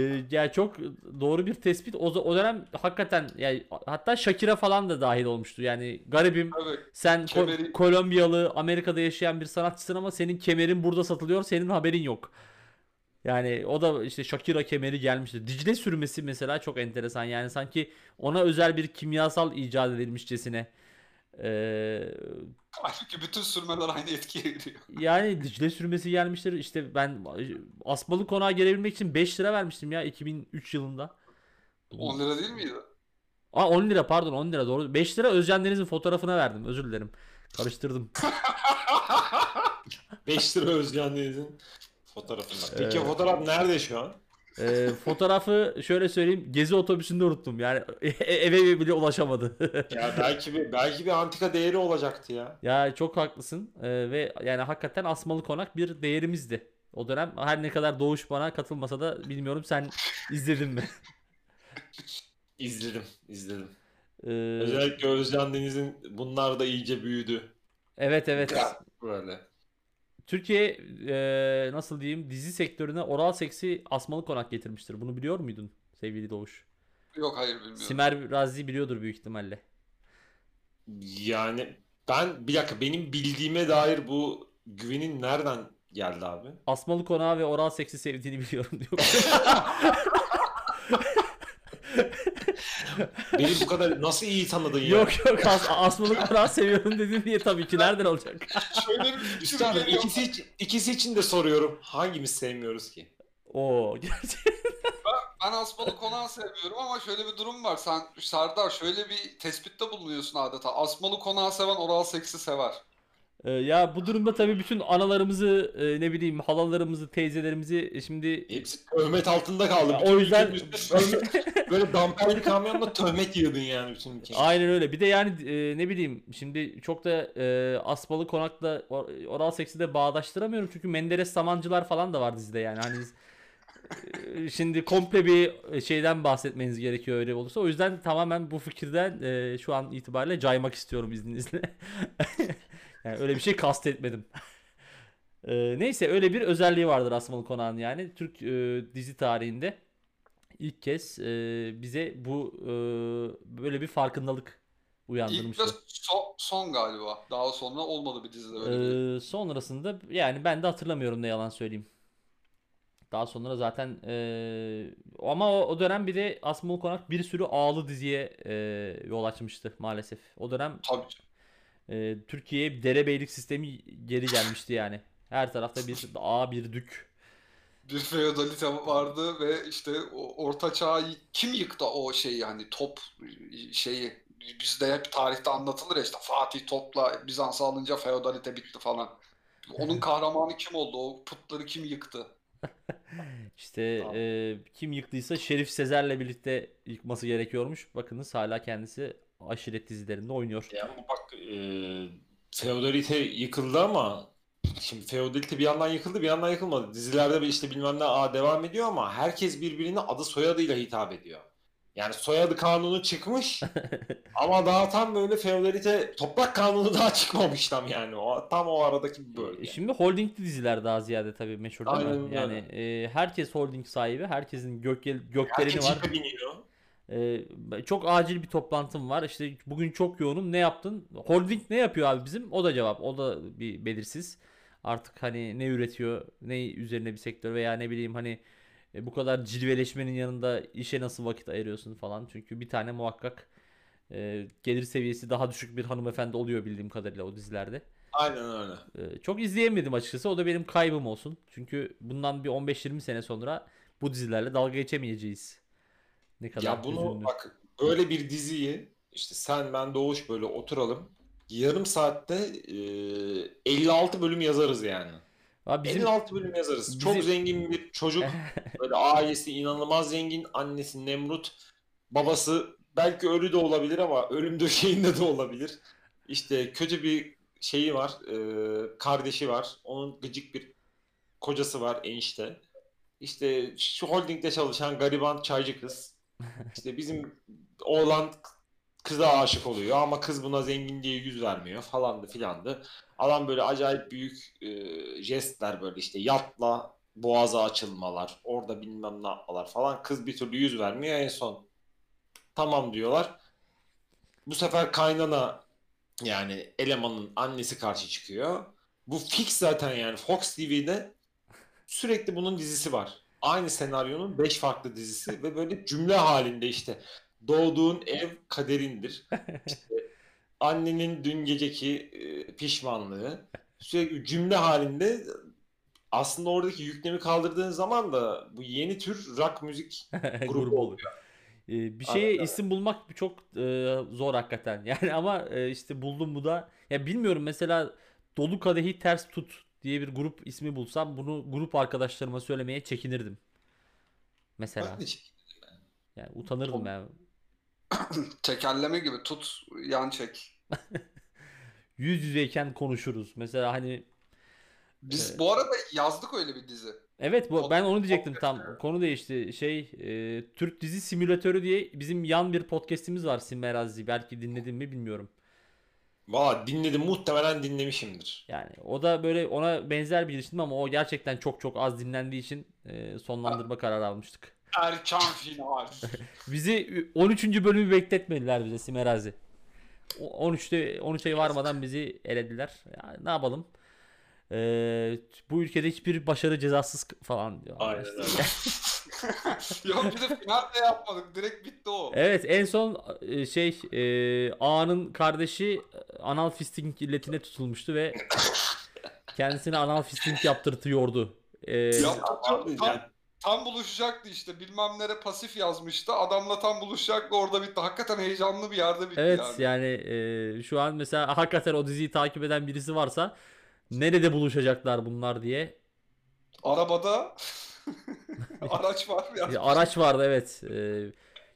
E, yani çok doğru bir tespit. O, o dönem hakikaten yani hatta Shakira falan da dahil olmuştu. Yani garibim Evet. sen Ko- Kemeri- Kolombiyalı Amerika'da yaşayan bir sanatçısın ama senin kemerin burada satılıyor. Senin haberin yok. Yani o da işte Shakira kemeri gelmişti. Dicle sürmesi mesela çok enteresan. Yani sanki ona özel bir kimyasal icat edilmişçesine. Ee, Halbuki bütün sürmeler aynı etkiye giriyor. yani Dicle sürmesi gelmiştir. İşte ben asmalı konağa gelebilmek için 5 lira vermiştim ya 2003 yılında. 10 lira değil miydi? Aa 10 lira pardon 10 lira doğru. 5 lira Özcan Deniz'in fotoğrafına verdim. Özür dilerim. Karıştırdım. 5 lira Özcan Deniz'in fotoğrafında. Peki Evet. fotoğraf nerede şu an? Ee, fotoğrafı şöyle söyleyeyim. Gezi otobüsünde unuttum. Yani eve bile ulaşamadı. Ya belki bir belki bir antika değeri olacaktı ya. ya çok haklısın. Ee, ve yani hakikaten Asmalı Konak bir değerimizdi. O dönem her ne kadar Doğuş bana katılmasa da bilmiyorum sen izledin mi? İzledim, izledim. Ee, Özellikle Özcan Deniz'in bunlar da iyice büyüdü. evet evet. Ya, böyle. Türkiye e, nasıl diyeyim dizi sektörüne oral seksi Asmalı Konak getirmiştir. Bunu biliyor muydun sevgili Doğuş? Yok hayır bilmiyorum. Simer Razi biliyordur büyük ihtimalle. Yani ben bir dakika benim bildiğime dair bu güvenin nereden geldi abi? Asmalı Konağı ve oral seksi sevdiğini biliyorum diyor. Beni bu kadar nasıl iyi tanıdın ya? yok yok As Asmalı Konağı seviyorum dedin diye tabii ki nereden olacak? Şöyle bir fikir Üstadım geliyor. ikisi, için, ikisi için de soruyorum. Hangimiz sevmiyoruz ki? Oo gerçekten. Ben Asmalı Konağı seviyorum ama şöyle bir durum var. Sen Serdar şöyle bir tespitte bulunuyorsun adeta. Asmalı Konağı seven oral seksi sever. Ee, ya bu durumda tabii bütün analarımızı e, ne bileyim halalarımızı teyzelerimizi e, şimdi Hepsi töhmet altında kaldı. Ya, Bütün o yüzden- töhmet- böyle damperli kamyonla töhmet yığdın yani bütün ülkeye. Aynen öyle. Bir de yani e, ne bileyim şimdi çok da e, Asmalı Konak'la or- oral seksi de bağdaştıramıyorum çünkü Menderes Samancılar falan da var dizide yani hani e, şimdi komple bir şeyden bahsetmeniz gerekiyor öyle olursa. O yüzden tamamen bu fikirden e, şu an itibariyle caymak istiyorum izninizle. yani öyle bir şey kastetmedim. E, neyse öyle bir özelliği vardır Asmalı Konak'ın yani Türk e, dizi tarihinde ilk kez e, bize bu e, böyle bir farkındalık İlk uyandırmıştı. ve so- son galiba. Daha sonra olmadı bir dizide böyle bir. Ee, sonrasında yani ben de hatırlamıyorum ne yalan söyleyeyim. Daha sonra zaten e, ama o, o dönem bir de Asmalı Konak bir sürü ağlı diziye e, yol açmıştı maalesef. O dönem Tabii. E, Türkiye'ye derebeylik sistemi geri gelmişti yani. Her tarafta bir ağa bir dük. Bir feodalite vardı ve işte orta çağı kim yıktı o şeyi hani top şeyi bizde hep tarihte anlatılır ya işte Fatih topla Bizans'ı alınca feodalite bitti falan. Onun kahramanı kim oldu? O putları kim yıktı? İşte Tamam. e, kim yıktıysa Şerif Sezer'le birlikte yıkması gerekiyormuş. Bakınız hala kendisi aşiret dizilerinde oynuyor. Ya ama bak e, feodalite yıkıldı ama şimdi feodalite bir yandan yıkıldı bir yandan yıkılmadı. Dizilerde bir işte bilmem ne aa, devam ediyor ama herkes birbirine adı soyadıyla hitap ediyor. Yani soyadı kanunu çıkmış ama daha tam böyle feodalite toprak kanunu daha çıkmamış tam yani. O, tam o aradaki bir bölge. E, Şimdi holdingli diziler daha ziyade tabii meşhur değil mi? Aynen öyle. Yani e, herkes holding sahibi, herkesin gök gökdeleni Herkes var. jipe biniyor. Ee, çok acil bir toplantım var. İşte bugün çok yoğunum. Ne yaptın? Holding ne yapıyor abi bizim? O da cevap. O da bir belirsiz. Artık hani ne üretiyor, ne üzerine bir sektör veya ne bileyim hani e, bu kadar cilveleşmenin yanında işe nasıl vakit ayırıyorsun falan. Çünkü bir tane muhakkak e, gelir seviyesi daha düşük bir hanımefendi oluyor bildiğim kadarıyla o dizilerde. Aynen öyle. E, çok izleyemedim açıkçası. O da benim kaybım olsun. Çünkü bundan bir 15-20 sene sonra bu dizilerle dalga geçemeyeceğiz. Ne kadar Ya bunu hüzünlü. bak böyle bir diziyi işte sen ben Doğuş böyle oturalım. Yarım saatte e, 56 bölüm yazarız yani. Abi bizim 56 bölüm yazarız. Çok bizim- zengin bir çocuk. Böyle ailesi inanılmaz zengin. Annesi Nemrut. Babası belki ölü de olabilir ama ölüm döşeğinde de olabilir. İşte kötü bir şeyi var. e, kardeşi var. Onun gıcık bir kocası var enişte. İşte şu holdingde çalışan gariban çaycı kız. İşte bizim oğlan kıza aşık oluyor ama kız buna zengin diye yüz vermiyor falandı filandı. Adam böyle acayip büyük e, jestler böyle işte yatla boğaza açılmalar, orada bilmem ne yapmalar falan. Kız bir türlü yüz vermiyor en son. Tamam diyorlar. Bu sefer kaynana yani elemanın annesi karşı çıkıyor. Bu fix zaten yani Fox TV'de sürekli bunun dizisi var. Aynı senaryonun 5 farklı dizisi ve böyle cümle halinde işte doğduğun ev kaderindir. İşte annenin dün geceki e, pişmanlığı sürekli cümle halinde aslında oradaki yüklemi kaldırdığın zaman da bu yeni tür rock müzik grubu grubu oluyor. Ee, bir şeye Aynen. isim bulmak çok e, zor hakikaten. Yani ama e, işte buldum bu da. Ya bilmiyorum mesela Dolu Kadehi Ters Tut diye bir grup ismi bulsam bunu grup arkadaşlarıma söylemeye çekinirdim. Mesela. Ben de şey- Yani utanırdım yani. Tekerleme gibi tut yan çek. Yüz yüzeyken konuşuruz. Mesela hani Biz Evet. bu arada yazdık öyle bir dizi. Evet bu ben onu diyecektim tam. Konu değişti. Şey e, Türk dizi simülatörü diye bizim yan bir podcast'imiz var Simerazi. Belki dinledin mi bilmiyorum. Valla dinledim muhtemelen dinlemişimdir. Yani o da böyle ona benzer bir girişim ama o gerçekten çok çok az dinlendiği için e, sonlandırma kararı almıştık. Erken final. Bizi 13. bölümü bekletmediler bize Simerazi. O- 13'te 13'e varmadan bizi elediler. Ya, ne yapalım? Ee, bu ülkede hiçbir başarı cezasız falan diyor. Aynen. Yok bir de final de yapmadık. Direkt bitti o. Evet en son e, şey e, Ağa'nın kardeşi e, anal fisting illetine tutulmuştu ve kendisine anal fisting yaptırtıyordu. E, Ya, tam, yani tam buluşacaktı işte. Bilmem nere pasif yazmıştı. Adamla tam buluşacaktı orada bitti. Hakikaten heyecanlı bir yerde bitti evet yani. yani e, şu an mesela hakikaten o diziyi takip eden birisi varsa nerede buluşacaklar bunlar diye Arabada araç var. Bir Yani. araç vardı evet. E,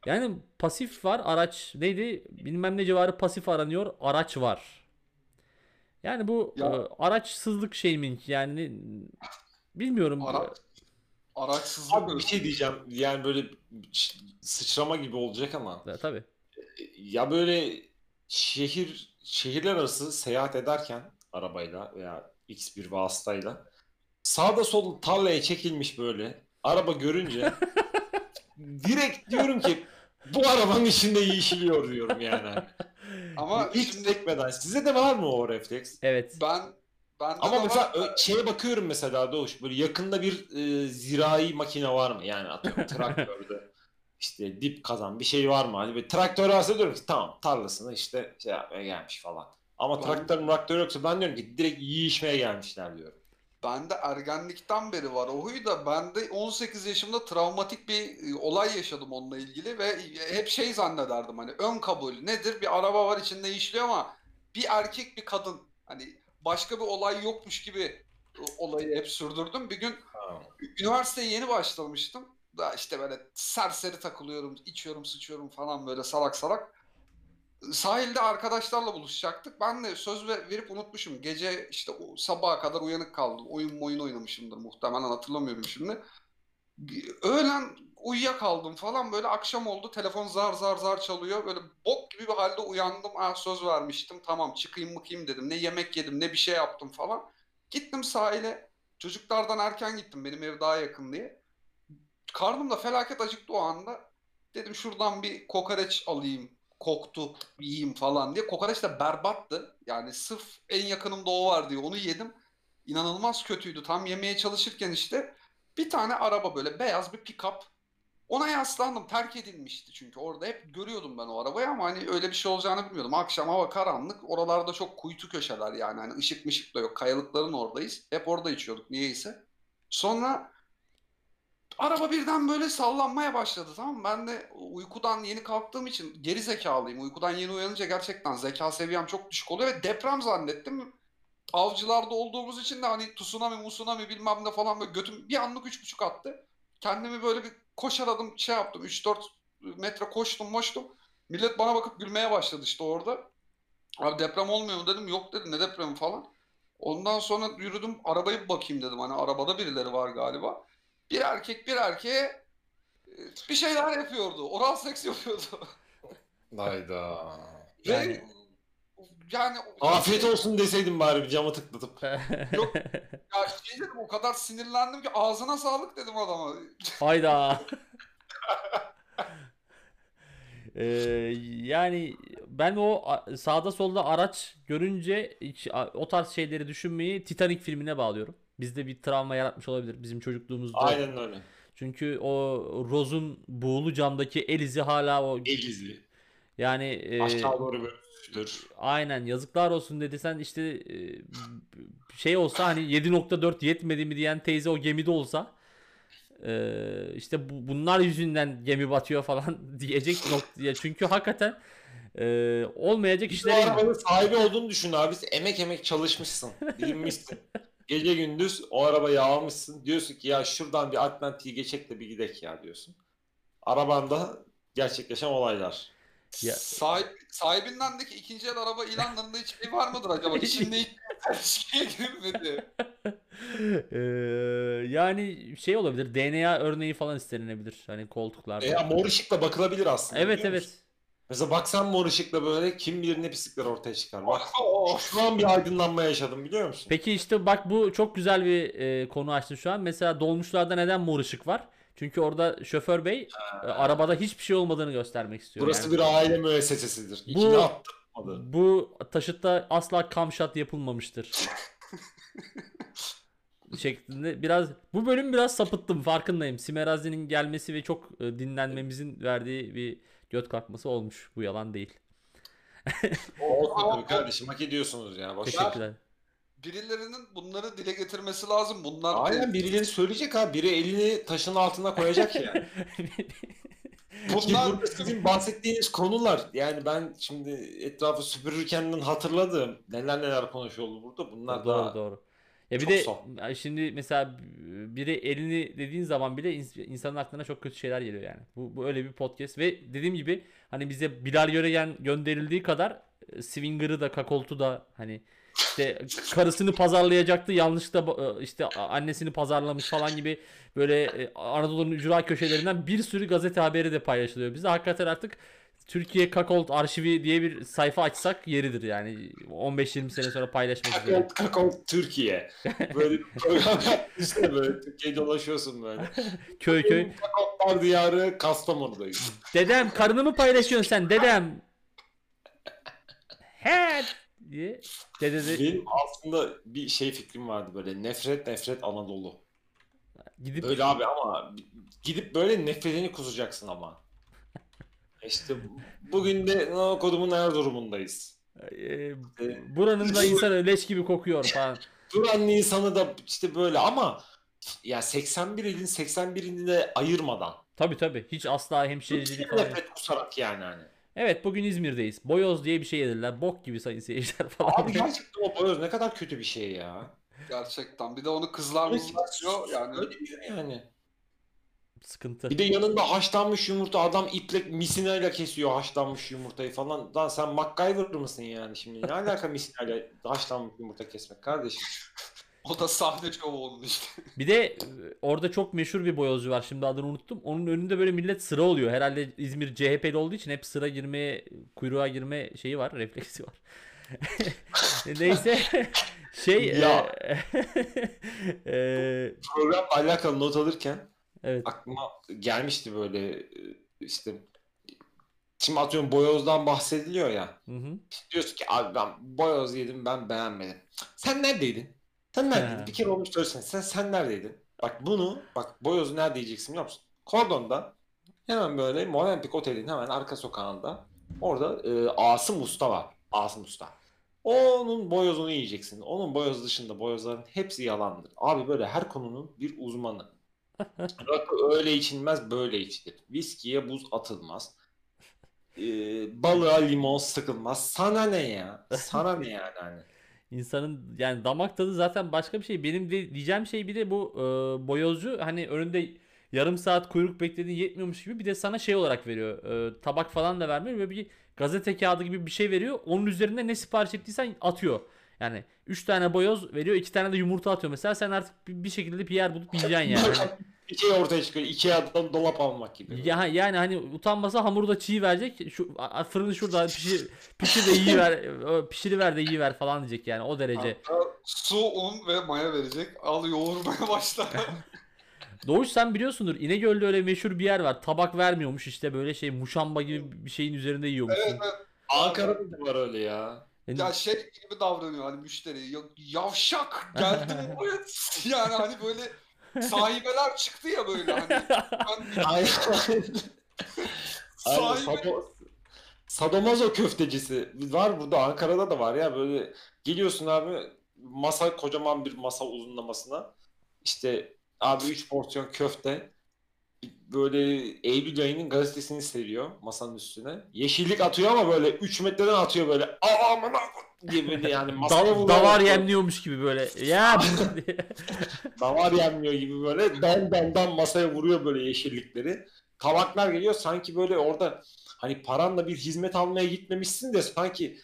yani pasif var araç neydi bilmem ne civarı pasif aranıyor araç var. Yani bu Ya- e, araçsızlık şey mi yani bilmiyorum. Ara- Araçsızlık. Abi bir şey diyeceğim. Yani böyle sıçrama gibi olacak ama E, Tabii. ya böyle şehir şehirler arası seyahat ederken arabayla veya X bir vasıtayla sağda solda tarlaya çekilmiş böyle araba görünce direkt diyorum ki bu arabanın içinde yeşiliyor diyorum yani. Ama Hiç şimdi sekmeden. Size de var mı o refleks? Evet. ben bende Ama de mesela var. şeye bakıyorum mesela Doğuş böyle yakında bir e, zirai makine var mı? Yani atıyorum traktörde işte dip kazan bir şey var mı? Hani bir traktör varsa diyorum ki tamam tarlasını işte şey yapmaya gelmiş falan. Ama Ben- traktör traktör yoksa ben diyorum ki direkt yiyişmeye gelmişler diyorum. Bende ergenlikten beri var o huy da ben de 18 yaşımda travmatik bir e, olay yaşadım onunla ilgili ve hep şey zannederdim hani ön kabul nedir bir araba var içinde işliyor ama bir erkek bir kadın hani başka bir olay yokmuş gibi e, olayı hep sürdürdüm. Bir gün Ha. üniversiteye yeni başlamıştım. Da işte böyle serseri takılıyorum, içiyorum, sıçıyorum falan böyle salak salak. Sahilde arkadaşlarla buluşacaktık. Ben de söz ve- verip unutmuşum. Gece işte sabaha kadar uyanık kaldım. Oyun oyun oynamışımdır muhtemelen hatırlamıyorum şimdi. Öğlen uyuyakaldım falan böyle akşam oldu. Telefon zar zar zar çalıyor. Böyle bok gibi bir halde uyandım. Ah söz vermiştim. Tamam çıkayım mıkayım dedim. Ne yemek yedim ne bir şey yaptım falan. Gittim sahile. Çocuklardan erken gittim. Benim ev daha yakın diye. Karnım da felaket acıktı o anda. Dedim şuradan bir kokoreç alayım. Koktu, yiyeyim falan diye. Kokoreç de berbattı. Yani sırf en yakınımda o var diye onu yedim. İnanılmaz kötüydü. Tam yemeye çalışırken işte bir tane araba böyle beyaz bir pick-up. Ona yaslandım. Terk edilmişti çünkü. Orada hep görüyordum ben o arabayı ama hani öyle bir şey olacağını bilmiyordum. Akşam hava karanlık. Oralarda çok kuytu köşeler yani. Hani ışık mışık da yok. Kayalıkların oradayız. Hep orada içiyorduk niyeyse. Sonra araba birden böyle sallanmaya başladı tamam mı? Ben de uykudan yeni kalktığım için geri zekalıyım. Uykudan yeni uyanınca gerçekten zeka seviyem çok düşük oluyor ve deprem zannettim. Avcılarda olduğumuz için de hani tsunami musunami bilmem ne falan böyle götüm bir anlık üç buçuk attı. Kendimi böyle bir koşaradım şey yaptım 3-4 metre koştum koştum. Millet bana bakıp gülmeye başladı işte orada. Abi deprem olmuyor mu dedim. Yok dedi ne depremi falan. Ondan sonra yürüdüm arabaya bir bakayım dedim. Hani arabada birileri var galiba. Bir erkek bir erkeğe e, bir şeyler yapıyordu. Oral seks yapıyordu. Hayda. Ve Yani- yani Afiyet olsun deseydim bari bir cama tıklatıp. Yok. Ya şey dedim o kadar sinirlendim ki ağzına sağlık dedim adama. Hayda. Ee, yani ben o sağda solda araç görünce hiç o tarz şeyleri düşünmeyi Titanic filmine bağlıyorum. Bizde bir travma yaratmış olabilir bizim çocukluğumuzda. Aynen öyle. Çünkü o Rose'un buğulu camdaki el izi hala o El izi. yani e, Aşağı doğru bölmüştür. aynen yazıklar olsun dedi sen işte e, şey olsa hani 7.4 yetmedi mi diyen teyze o gemide olsa e, işte bu, bunlar yüzünden gemi batıyor falan diyecek noktaya çünkü hakikaten e, olmayacak Bu işlere arabanın sahibi olduğunu düşün abi. Emek emek çalışmışsın. Bilinmişsin. Gece gündüz o arabayı almışsın. Diyorsun ki ya şuradan bir Atlantik'i geçek de bir gidek ya diyorsun. Arabanda gerçekleşen olaylar. Ya- Sahip, sahibindendeki ikinci el araba ilanlarında hiç şey var mıdır acaba? İçinde hiç ilişkiye girmedi. E, yani şey olabilir DNA örneği falan istenilebilir hani koltuklarda. Veya mor ışıkla bakılabilir aslında. evet evet. musun? Mesela baksan mor ışıkla böyle kim bilir ne pislikler ortaya çıkar. Bak şu an bir aydınlanma yaşadım biliyor musun? Peki işte bak bu çok güzel bir e, konu açtın şu an. Mesela dolmuşlarda neden mor ışık var? Çünkü orada şoför bey e, arabada hiçbir şey olmadığını göstermek istiyor. Burası yani. bir aile müessesesidir. Bu- İçine attırmadı. Bu taşıtta asla kamşat yapılmamıştır. şeklinde biraz bu bölüm biraz sapıttım farkındayım. Simerazi'nin gelmesi ve çok e, dinlenmemizin verdiği bir göt kalkması olmuş. Bu yalan değil. Olsun tabii kardeşim hak ediyorsunuz ya. Boş ver. Teşekkürler. Birilerinin bunları dile getirmesi lazım. Bunlar Aynen birileri söyleyecek abi. Biri elini taşın altına koyacak ya. Bunlar Bunlar- burada sizin bahsettiğiniz konular. Yani ben şimdi etrafı süpürürken hatırladığım neler neler konuşuldu burada. Bunlar doğru daha doğru. Ya bir çok de son. şimdi mesela biri elini dediğin zaman bile ins- insanın aklına çok kötü şeyler geliyor yani. Bu, bu öyle bir podcast ve dediğim gibi hani bize Bilal Yöregen gönderildiği kadar e, Swinger'ı da Kakolt'u da hani işte karısını pazarlayacaktı yanlışlıkla e, işte annesini pazarlamış falan gibi böyle e, Anadolu'nun ücra köşelerinden bir sürü gazete haberi de paylaşılıyor bize. Hakikaten artık Türkiye Kakolt arşivi diye bir sayfa açsak yeridir yani 15-20 sene sonra paylaşmak üzere. Kakao, kakao Türkiye. Böyle bir program yapmışsın böyle. Türkiye'de dolaşıyorsun böyle. Köy köy. Kakaolar diyarı Kastamonu'dayız. Dedem karını mı paylaşıyorsun sen dedem? He diye. Dede de Benim aslında bir şey fikrim vardı böyle. Nefret nefret Anadolu. gidip Öyle abi ama gidip böyle nefretini kusacaksın ama. İşte bugün de o kodumun Erzurum'undayız. e, buranın da insanı leş gibi kokuyor falan. Duran Nisan'ı da işte böyle ama ya 81 ilin 81'ini de ayırmadan. Tabi tabi hiç asla hemşirecilik falan. Nefret kusarak yani hani. Evet bugün İzmir'deyiz. Boyoz diye bir şey yediler. Bok gibi sayın seyirciler falan. Abi gerçekten o boyoz ne kadar kötü bir şey ya. gerçekten. Bir de onu kızlar mı yani. Öyle bir yani. Sıkıntı. Bir de yanında haşlanmış yumurta adam iple misinayla kesiyor haşlanmış yumurtayı falan. Lan sen MacGyver mısın yani şimdi? Ne alaka misinayla haşlanmış yumurta kesmek kardeşim? O da sahne şovu onun işte. Bir de e, orada çok meşhur bir boyozcu var. Şimdi adını unuttum. Onun önünde böyle millet sıra oluyor. Herhalde İzmir CHP'li olduğu için hep sıra girmeye, kuyruğa girme şeyi var, refleksi var. Neyse şey Ya. e, e, Programla alakalı not alırken evet. aklıma gelmişti böyle e, işte şimdi atıyorum boyozdan bahsediliyor ya. Hı hı. Diyorsun ki abi ben boyoz yedim ben beğenmedim. Sen neredeydin? Sen neredeydin? He. Bir kere olmuş söylesene. Sen, sen neredeydin? Bak bunu bak boyozu nerede yiyeceksin biliyor musun? Kordon'da hemen böyle Molenbeek Otel'in hemen arka sokağında orada e, Asım Usta var. Asım Usta. Onun boyozunu yiyeceksin. Onun boyoz dışında boyozların hepsi yalandır. Abi böyle her konunun bir uzmanı. Rakı öyle içilmez böyle içilir. Viskiye buz atılmaz. Ee, balığa limon sıkılmaz. Sana ne ya? Sana ne yani hani? İnsanın yani damak tadı zaten başka bir şey. Benim de diyeceğim şey bir de bu e, boyozcu hani önünde yarım saat kuyruk beklediğin yetmiyormuş gibi bir de sana şey olarak veriyor. E, tabak falan da vermiyor ve bir gazete kağıdı gibi bir şey veriyor. Onun üzerinde ne sipariş ettiysen atıyor. Yani 3 tane boyoz veriyor, 2 tane de yumurta atıyor. Mesela sen artık bir şekilde bir yer bulup yiyeceksin yani. Bir şey ortaya çıkıyor. Ikea'dan dolap almak gibi. Ya, yani hani utanmasa hamuru da çiğ verecek. Şu fırını şurada pişir, pişir de iyi ver. o Pişiriver de iyi ver falan diyecek yani o derece. Hatta su, un ve maya verecek. Al yoğurmaya başla. Doğuş sen biliyorsundur İnegöl'de öyle meşhur bir yer var. Tabak vermiyormuş işte böyle şey muşamba gibi bir şeyin üzerinde yiyormuşsun. evet, evet. Ankara'da da var öyle ya. Yani Ya şey gibi davranıyor hani müşteri. Ya, yavşak geldim buraya. Yani hani böyle sahibeler çıktı ya böyle hani. Aynen. sahibe Sado- Sadomazo köftecisi var burada Ankara'da da var ya böyle geliyorsun abi masa kocaman bir masa uzunlamasına işte abi 3 porsiyon köfte böyle Eylül ayının gazetesini seriyor masanın üstüne. Yeşillik atıyor ama böyle 3 metreden atıyor böyle. Aman diye böyle yani masaya vuruyor. davar yemliyormuş gibi böyle. Ya Davar yenmiyor gibi böyle dan dan dan masaya vuruyor böyle yeşillikleri. Tabaklar geliyor sanki böyle orada hani paranla bir hizmet almaya gitmemişsin de sanki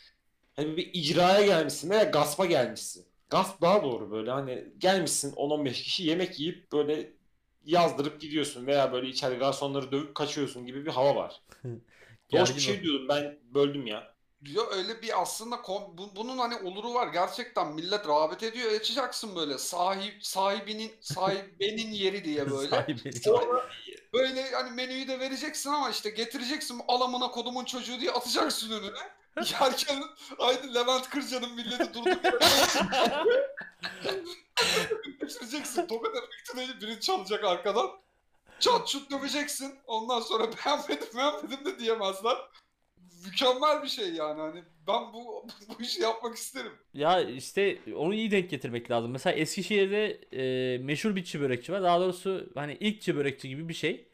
hani bir icraya gelmişsin veya gaspa gelmişsin. Gasp daha doğru böyle hani gelmişsin 10-15 kişi yemek yiyip böyle yazdırıp gidiyorsun veya böyle içeride garsonları dövüp kaçıyorsun gibi bir hava var. Gergin bir şey diyordum ben böldüm ya. Ya öyle bir aslında bu- bunun hani oluru var gerçekten millet rağbet ediyor açacaksın böyle sahip sahibinin sahibenin yeri diye böyle. Sonra böyle hani menüyü de vereceksin ama işte getireceksin alamına kodumun çocuğu diye atacaksın önüne. Yerken haydi Levent Kırca'nın milleti durduk yere getireceksin. Tokat efektini biri çalacak arkadan. Çat çut döveceksin. Ondan sonra beğenmedim beğenmedim de diyemezler. Mükemmel bir şey yani hani ben bu bu işi yapmak isterim. Ya işte onu iyi denk getirmek lazım. Mesela Eskişehir'de e, meşhur bir çi börekçi var. Daha doğrusu hani ilk çi börekçi gibi bir şey.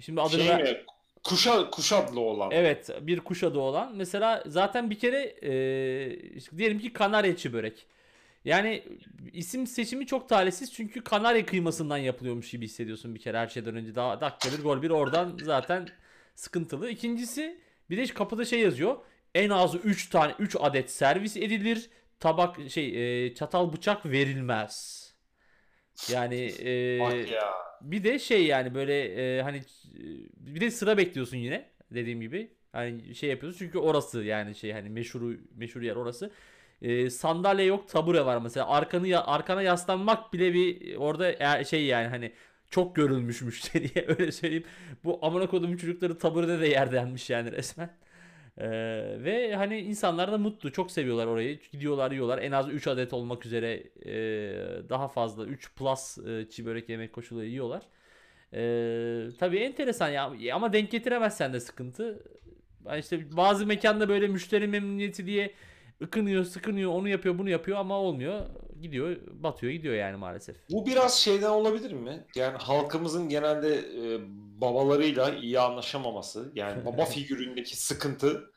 Şimdi adını Şey ver- mi? Kuşa, kuşadlı olan. Evet, bir kuşadı olan. Mesela zaten bir kere e, işte diyelim ki Kanarya çi börek. Yani isim seçimi çok talihsiz çünkü Kanarya kıymasından yapılıyormuş gibi hissediyorsun bir kere her şeyden önce. Daha dakika bir gol bir oradan zaten sıkıntılı. İkincisi bir de kapıda şey yazıyor. En az 3 tane 3 adet servis edilir. Tabak şey e, çatal bıçak verilmez. Yani e, ya. bir de şey yani böyle e, hani bir de sıra bekliyorsun yine dediğim gibi. Hani şey yapıyorsun çünkü orası yani şey hani meşhur meşhur yer orası. E, sandalye yok tabure var mesela arkanı arkana yaslanmak bile bir orada e- şey yani hani çok görülmüş müşteriye öyle söyleyeyim. Bu amına kodumun çocukları taburede de yer denmiş yani resmen. E, ve hani insanlar da mutlu çok seviyorlar orayı gidiyorlar yiyorlar en az 3 adet olmak üzere e, daha fazla 3 plus e, çiğ börek yemek koşulu yiyorlar. E, tabii enteresan ya ama denk getiremezsen de sıkıntı. Yani işte bazı mekanda böyle müşteri memnuniyeti diye ıkınıyor, sıkınıyor, onu yapıyor, bunu yapıyor ama olmuyor. Gidiyor, batıyor, gidiyor yani maalesef. Bu biraz şeyden olabilir mi? Yani halkımızın genelde e, babalarıyla iyi anlaşamaması, yani baba figüründeki sıkıntı,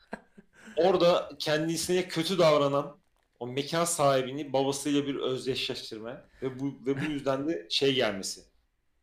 orada kendisine kötü davranan o mekan sahibini babasıyla bir özdeşleştirme ve bu ve bu yüzden de şey gelmesi,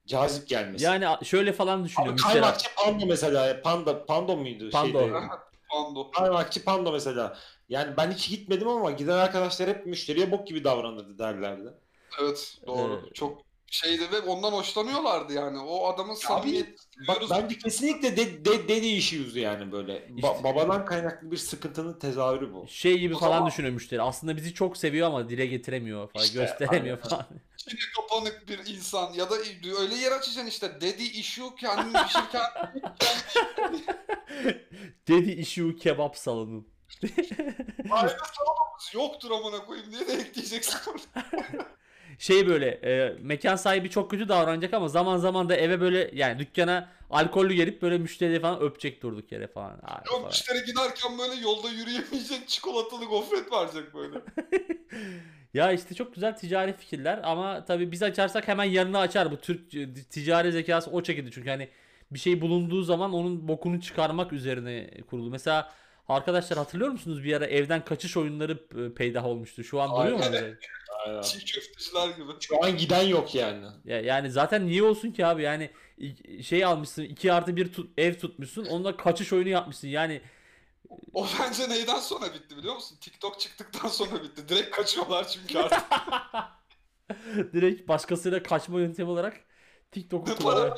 cazip gelmesi. Yani şöyle falan düşünüyorum. Abi kaymakçı panda mesela, panda, pando muydu? Pando. Şeyde, Pando. kaymakçı panda mesela. Yani ben hiç gitmedim ama giden arkadaşlar hep müşteriye bok gibi davranırdı derlerdi. Evet doğru. Ee, Çok şeydi ve ondan hoşlanıyorlardı yani. O adamın samimiyeti Bak bence kesinlikle de, de, dedi işi yüzü yani böyle. Ba- İşte- babadan kaynaklı bir sıkıntının tezahürü bu. Şey gibi O falan zaman- düşünüyor müşteri. Aslında bizi çok seviyor ama dile getiremiyor falan, İşte, gösteremiyor aynen. falan. içine kapanık bir insan ya da öyle yer açacaksın işte daddy issue kendini pişirken Dedi issue kebap salonu. Aile salonumuz yoktur amına koyayım diye de ekleyeceksin. Şey böyle e, mekan sahibi çok kötü davranacak ama zaman zaman da eve böyle yani dükkana alkollü gelip böyle müşterileri falan öpecek durduk yere falan. Abi Yok falan. müşteri giderken böyle yolda yürüyemeyecek çikolatalı gofret verecek böyle. Ya işte çok güzel ticari fikirler ama tabii biz açarsak hemen yanına açar bu Türk ticari zekası o şekilde çünkü hani bir şey bulunduğu zaman onun bokunu çıkarmak üzerine kurulu. Mesela arkadaşlar hatırlıyor musunuz bir ara evden kaçış oyunları e, peydah olmuştu. Şu an duruyor mu? Aynen. Çiğ köfteciler gibi. Şu an giden yok yani. Ya, yani zaten niye olsun ki abi yani şey almışsın 2 artı 1 ev tutmuşsun onunla kaçış oyunu yapmışsın yani O bence neyden sonra bitti biliyor musun? TikTok çıktıktan sonra bitti. Direkt kaçıyorlar çünkü artık. direkt başkasıyla kaçma yöntemi olarak TikTok'u kullanıyor.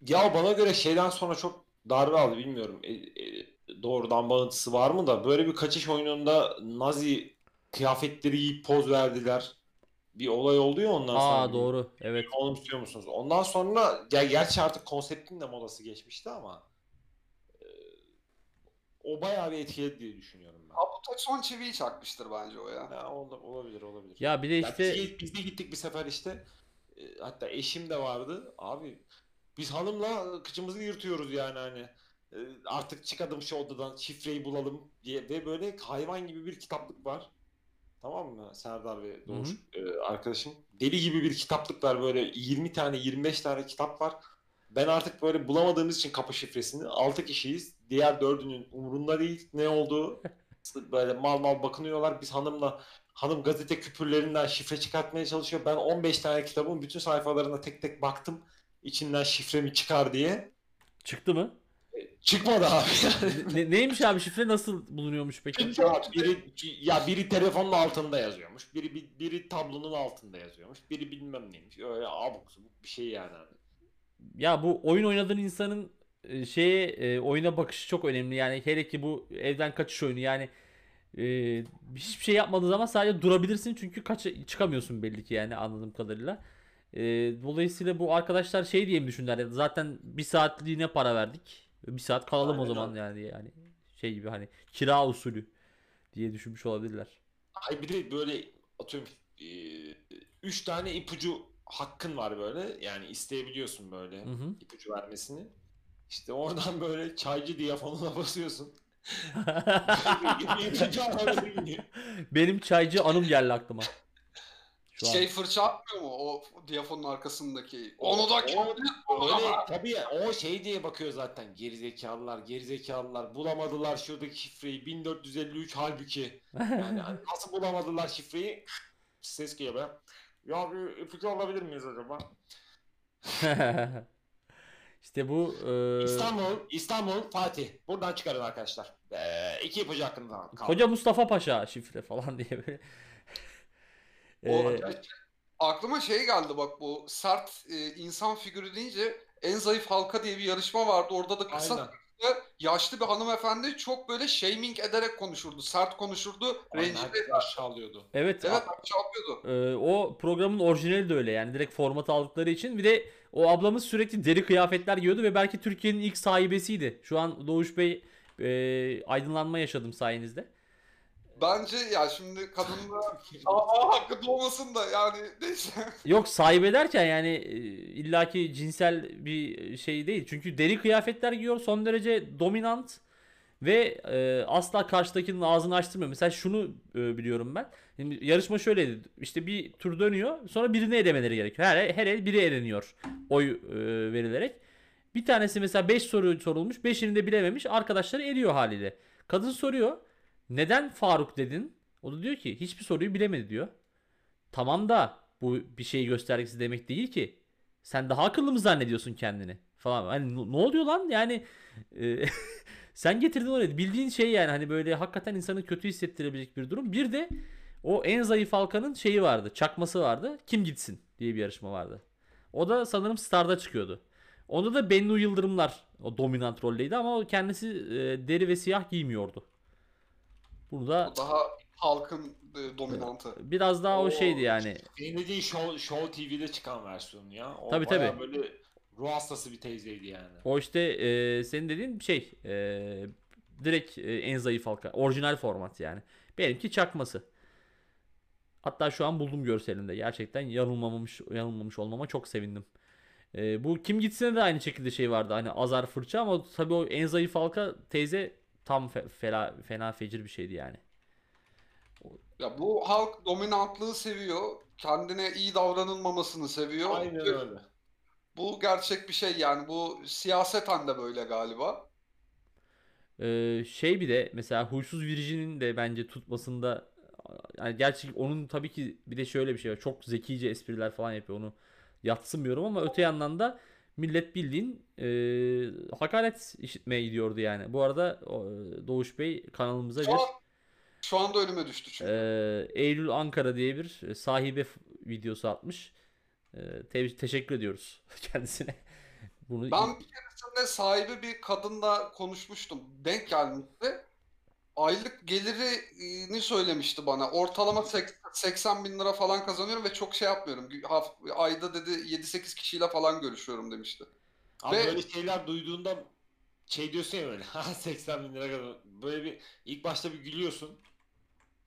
Ya bana göre şeyden sonra çok darbe aldı bilmiyorum. E, e, doğrudan bağıntısı var mı da böyle bir kaçış oyununda Nazi kıyafetleri giyip poz verdiler. Bir olay oldu ya ondan sonra. Aa doğru evet. Onu istiyor musunuz? Ondan sonra ya gerçi artık konseptin de modası geçmişti ama e, o bayağı bir etkiledi diye düşünüyorum ben. Abi bu tek son çiviyi çakmıştır bence o ya. Ya ol- olabilir olabilir. Ya bir de Ya işte biz, biz de gittik bir sefer işte. E, hatta eşim de vardı. Abi biz hanımla kıçımızı yırtıyoruz yani hani. E, artık çıkalım şu odadan şifreyi bulalım diye ve böyle hayvan gibi bir kitaplık var. Tamam mı Serdar ve Doğuş e, arkadaşım? Deli gibi bir kitaplık var böyle 20 tane 25 tane kitap var. Ben artık böyle bulamadığımız için kapı şifresini 6 kişiyiz. Diğer dördünün umurunda değil ne olduğu. Böyle mal mal bakınıyorlar. Biz hanımla hanım gazete küpürlerinden şifre çıkartmaya çalışıyor. Ben 15 tane kitabın bütün sayfalarına tek tek baktım. İçinden şifremi çıkar diye. çıktı mı? Çıkmadı abi. Ne- neymiş abi şifre nasıl bulunuyormuş peki? Ya biri ya biri telefonun altında yazıyormuş. Biri biri, biri tablonun altında yazıyormuş. Biri bilmem neymiş. Öyle abuk subuk bir şey yani. Ya bu oyun oynadığın insanın e, şeye e, oyuna bakışı çok önemli. Yani hele ki bu evden kaçış oyunu yani e, hiçbir şey yapmadığı zaman sadece durabilirsin çünkü kaç çıkamıyorsun belli ki yani anladığım kadarıyla. E, dolayısıyla bu arkadaşlar şey diye mi düşündüler? Zaten bir saatliğine para verdik. Bir saat kalalım o Aynen zaman öyle. yani yani şey gibi hani kira usulü diye düşünmüş olabilirler. Ay bir de böyle atıyorum üç tane ipucu hakkın var böyle. Yani isteyebiliyorsun böyle Hı hı. ipucu vermesini. İşte oradan böyle çaycı diyafonuna basıyorsun. Benim çaycı anım geldi aklıma. Şu an. Şey fırça atmıyor mu o diyafonun arkasındaki? Onu da kim? Öyle tabii ya, o şey diye bakıyor zaten gerizekalılar gerizekalılar bulamadılar şuradaki şifreyi 1453 halbuki yani hani nasıl bulamadılar şifreyi ses geliyor be ya bir ipucu alabilir miyiz acaba işte bu e, İstanbul İstanbul Fatih buradan çıkarın arkadaşlar ee, iki ipucu hakkında kaldı. Koca Mustafa Paşa şifre falan diye böyle. O, Ee, aklıma şey geldi bak bu sert e, insan figürü deyince en zayıf halka diye bir yarışma vardı. Orada da kısa Aynen. yaşlı bir hanımefendi çok böyle shaming ederek konuşurdu. Sert konuşurdu. Rencide aşağılıyordu. evet, Evet çalıyordu. e, o programın orijinali de öyle yani direkt format aldıkları için bir de o ablamız sürekli deri kıyafetler giyiyordu ve belki Türkiye'nin ilk sahibesiydi. Şu an Doğuş Bey e, aydınlanma yaşadım sayenizde. Bence ya şimdi kadınla Aa, hakkı doğmasın da yani neyse. Yok sahibe derken yani e, illaki cinsel bir şey değil. Çünkü deri kıyafetler giyiyor son derece dominant ve e, asla karşıdakinin ağzını açtırmıyor. Mesela şunu e, biliyorum ben. Şimdi yarışma şöyleydi. İşte bir tur dönüyor. Sonra birini elemeleri gerekiyor. Her, her el biri eleniyor oy e, verilerek. Bir tanesi mesela 5 soru sorulmuş. 5'ini de bilememiş. Arkadaşları eliyor haliyle. Kadın soruyor. Neden Faruk dedin? O da diyor ki hiçbir soruyu bilemedi diyor. Tamam da bu bir şey göstergesi demek değil ki. Sen daha akıllı mı zannediyorsun kendini? Falan. Hani ne- oluyor lan? Yani e, sen getirdin oraya. Bildiğin şey yani hani böyle hakikaten insanı kötü hissettirebilecek bir durum. Bir de o en zayıf halkanın şeyi vardı. Çakması vardı. Kim gitsin diye bir yarışma vardı. O da sanırım Star'da çıkıyordu. Onda da Bennu Yıldırımlar o dominant roldeydi ama o kendisi e, deri ve siyah giymiyordu. Bunu da O daha halkın e, dominantı. Biraz daha o şeydi yani. Senin dediğin Show, Show TV'de çıkan versiyonu ya. O Tabii, bayağı tabii. böyle ruh hastası bir teyzeydi yani. O işte e, senin dediğin şey e, direkt e, en zayıf halka. Orijinal format yani. Benimki çakması. Hatta şu an buldum görselinde. Gerçekten yanılmamış yanılmamış olmama çok sevindim. E, bu kim gitsine de aynı şekilde şey vardı. Hani azar fırça ama tabii o en zayıf halka teyze tam fe- fena, fena fecir bir şeydi yani. Ya bu halk dominantlığı seviyor. Kendine iyi davranılmamasını seviyor. Aynen öyle. Bu gerçek bir şey yani. Bu siyaseten de böyle galiba. Ee, şey bir de mesela Huysuz Virgin'in de bence tutmasında yani gerçi onun tabii ki bir de şöyle bir şey var. Çok zekice espriler falan yapıyor. Onu yatsımıyorum ama öte yandan da millet bildiğin e, hakaret işitmeye gidiyordu yani. Bu arada Doğuş Bey kanalımıza Şu bir an şu anda önüme düştü çünkü. e, Eylül Ankara diye bir sahibe videosu atmış. E, te- teşekkür ediyoruz kendisine. Bunu Ben bir keresinde sahibi bir kadınla konuşmuştum. Denk gelmişti. Aylık gelirini söylemişti bana. Ortalama sek- 80 bin lira falan kazanıyorum ve çok şey yapmıyorum. Ayda dedi 7-8 kişiyle falan görüşüyorum demişti. Abi Ve- böyle şeyler duyduğunda şey diyorsun ya böyle ha 80 bin lira kadar böyle bir ilk başta bir gülüyorsun.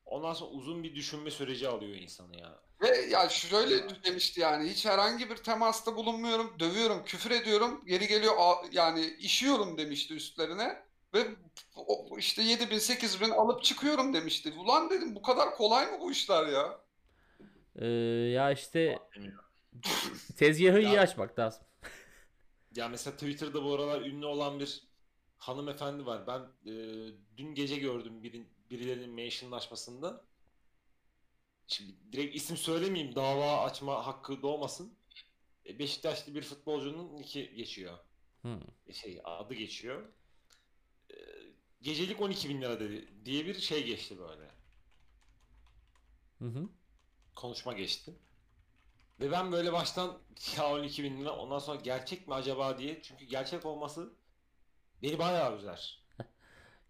Ondan sonra uzun bir düşünme süreci alıyor insanı ya. Ve ya şöyle demişti yani hiç herhangi bir temasta bulunmuyorum, dövüyorum, küfür ediyorum, geri geliyor yani işiyorum demişti üstlerine ve işte 7 bin 8 bin alıp çıkıyorum demişti. Ulan dedim bu kadar kolay mı bu işler ya? e, ya işte tezgahı iyi açmak lazım. Ya mesela Twitter'da bu aralar ünlü olan bir hanımefendi var. Ben e, dün gece gördüm birin, birilerinin mentionlaşmasında. Şimdi direkt isim söylemeyeyim dava açma hakkı doğmasın. E, Beşiktaşlı bir futbolcunun iki geçiyor. Hmm. E, Şey adı geçiyor. Gecelik 12 bin lira dedi diye bir şey geçti böyle. Hı hı. konuşma geçti. Ve ben böyle baştan ya 12 bin lira ondan sonra gerçek mi acaba diye çünkü gerçek olması beni bayağı üzer.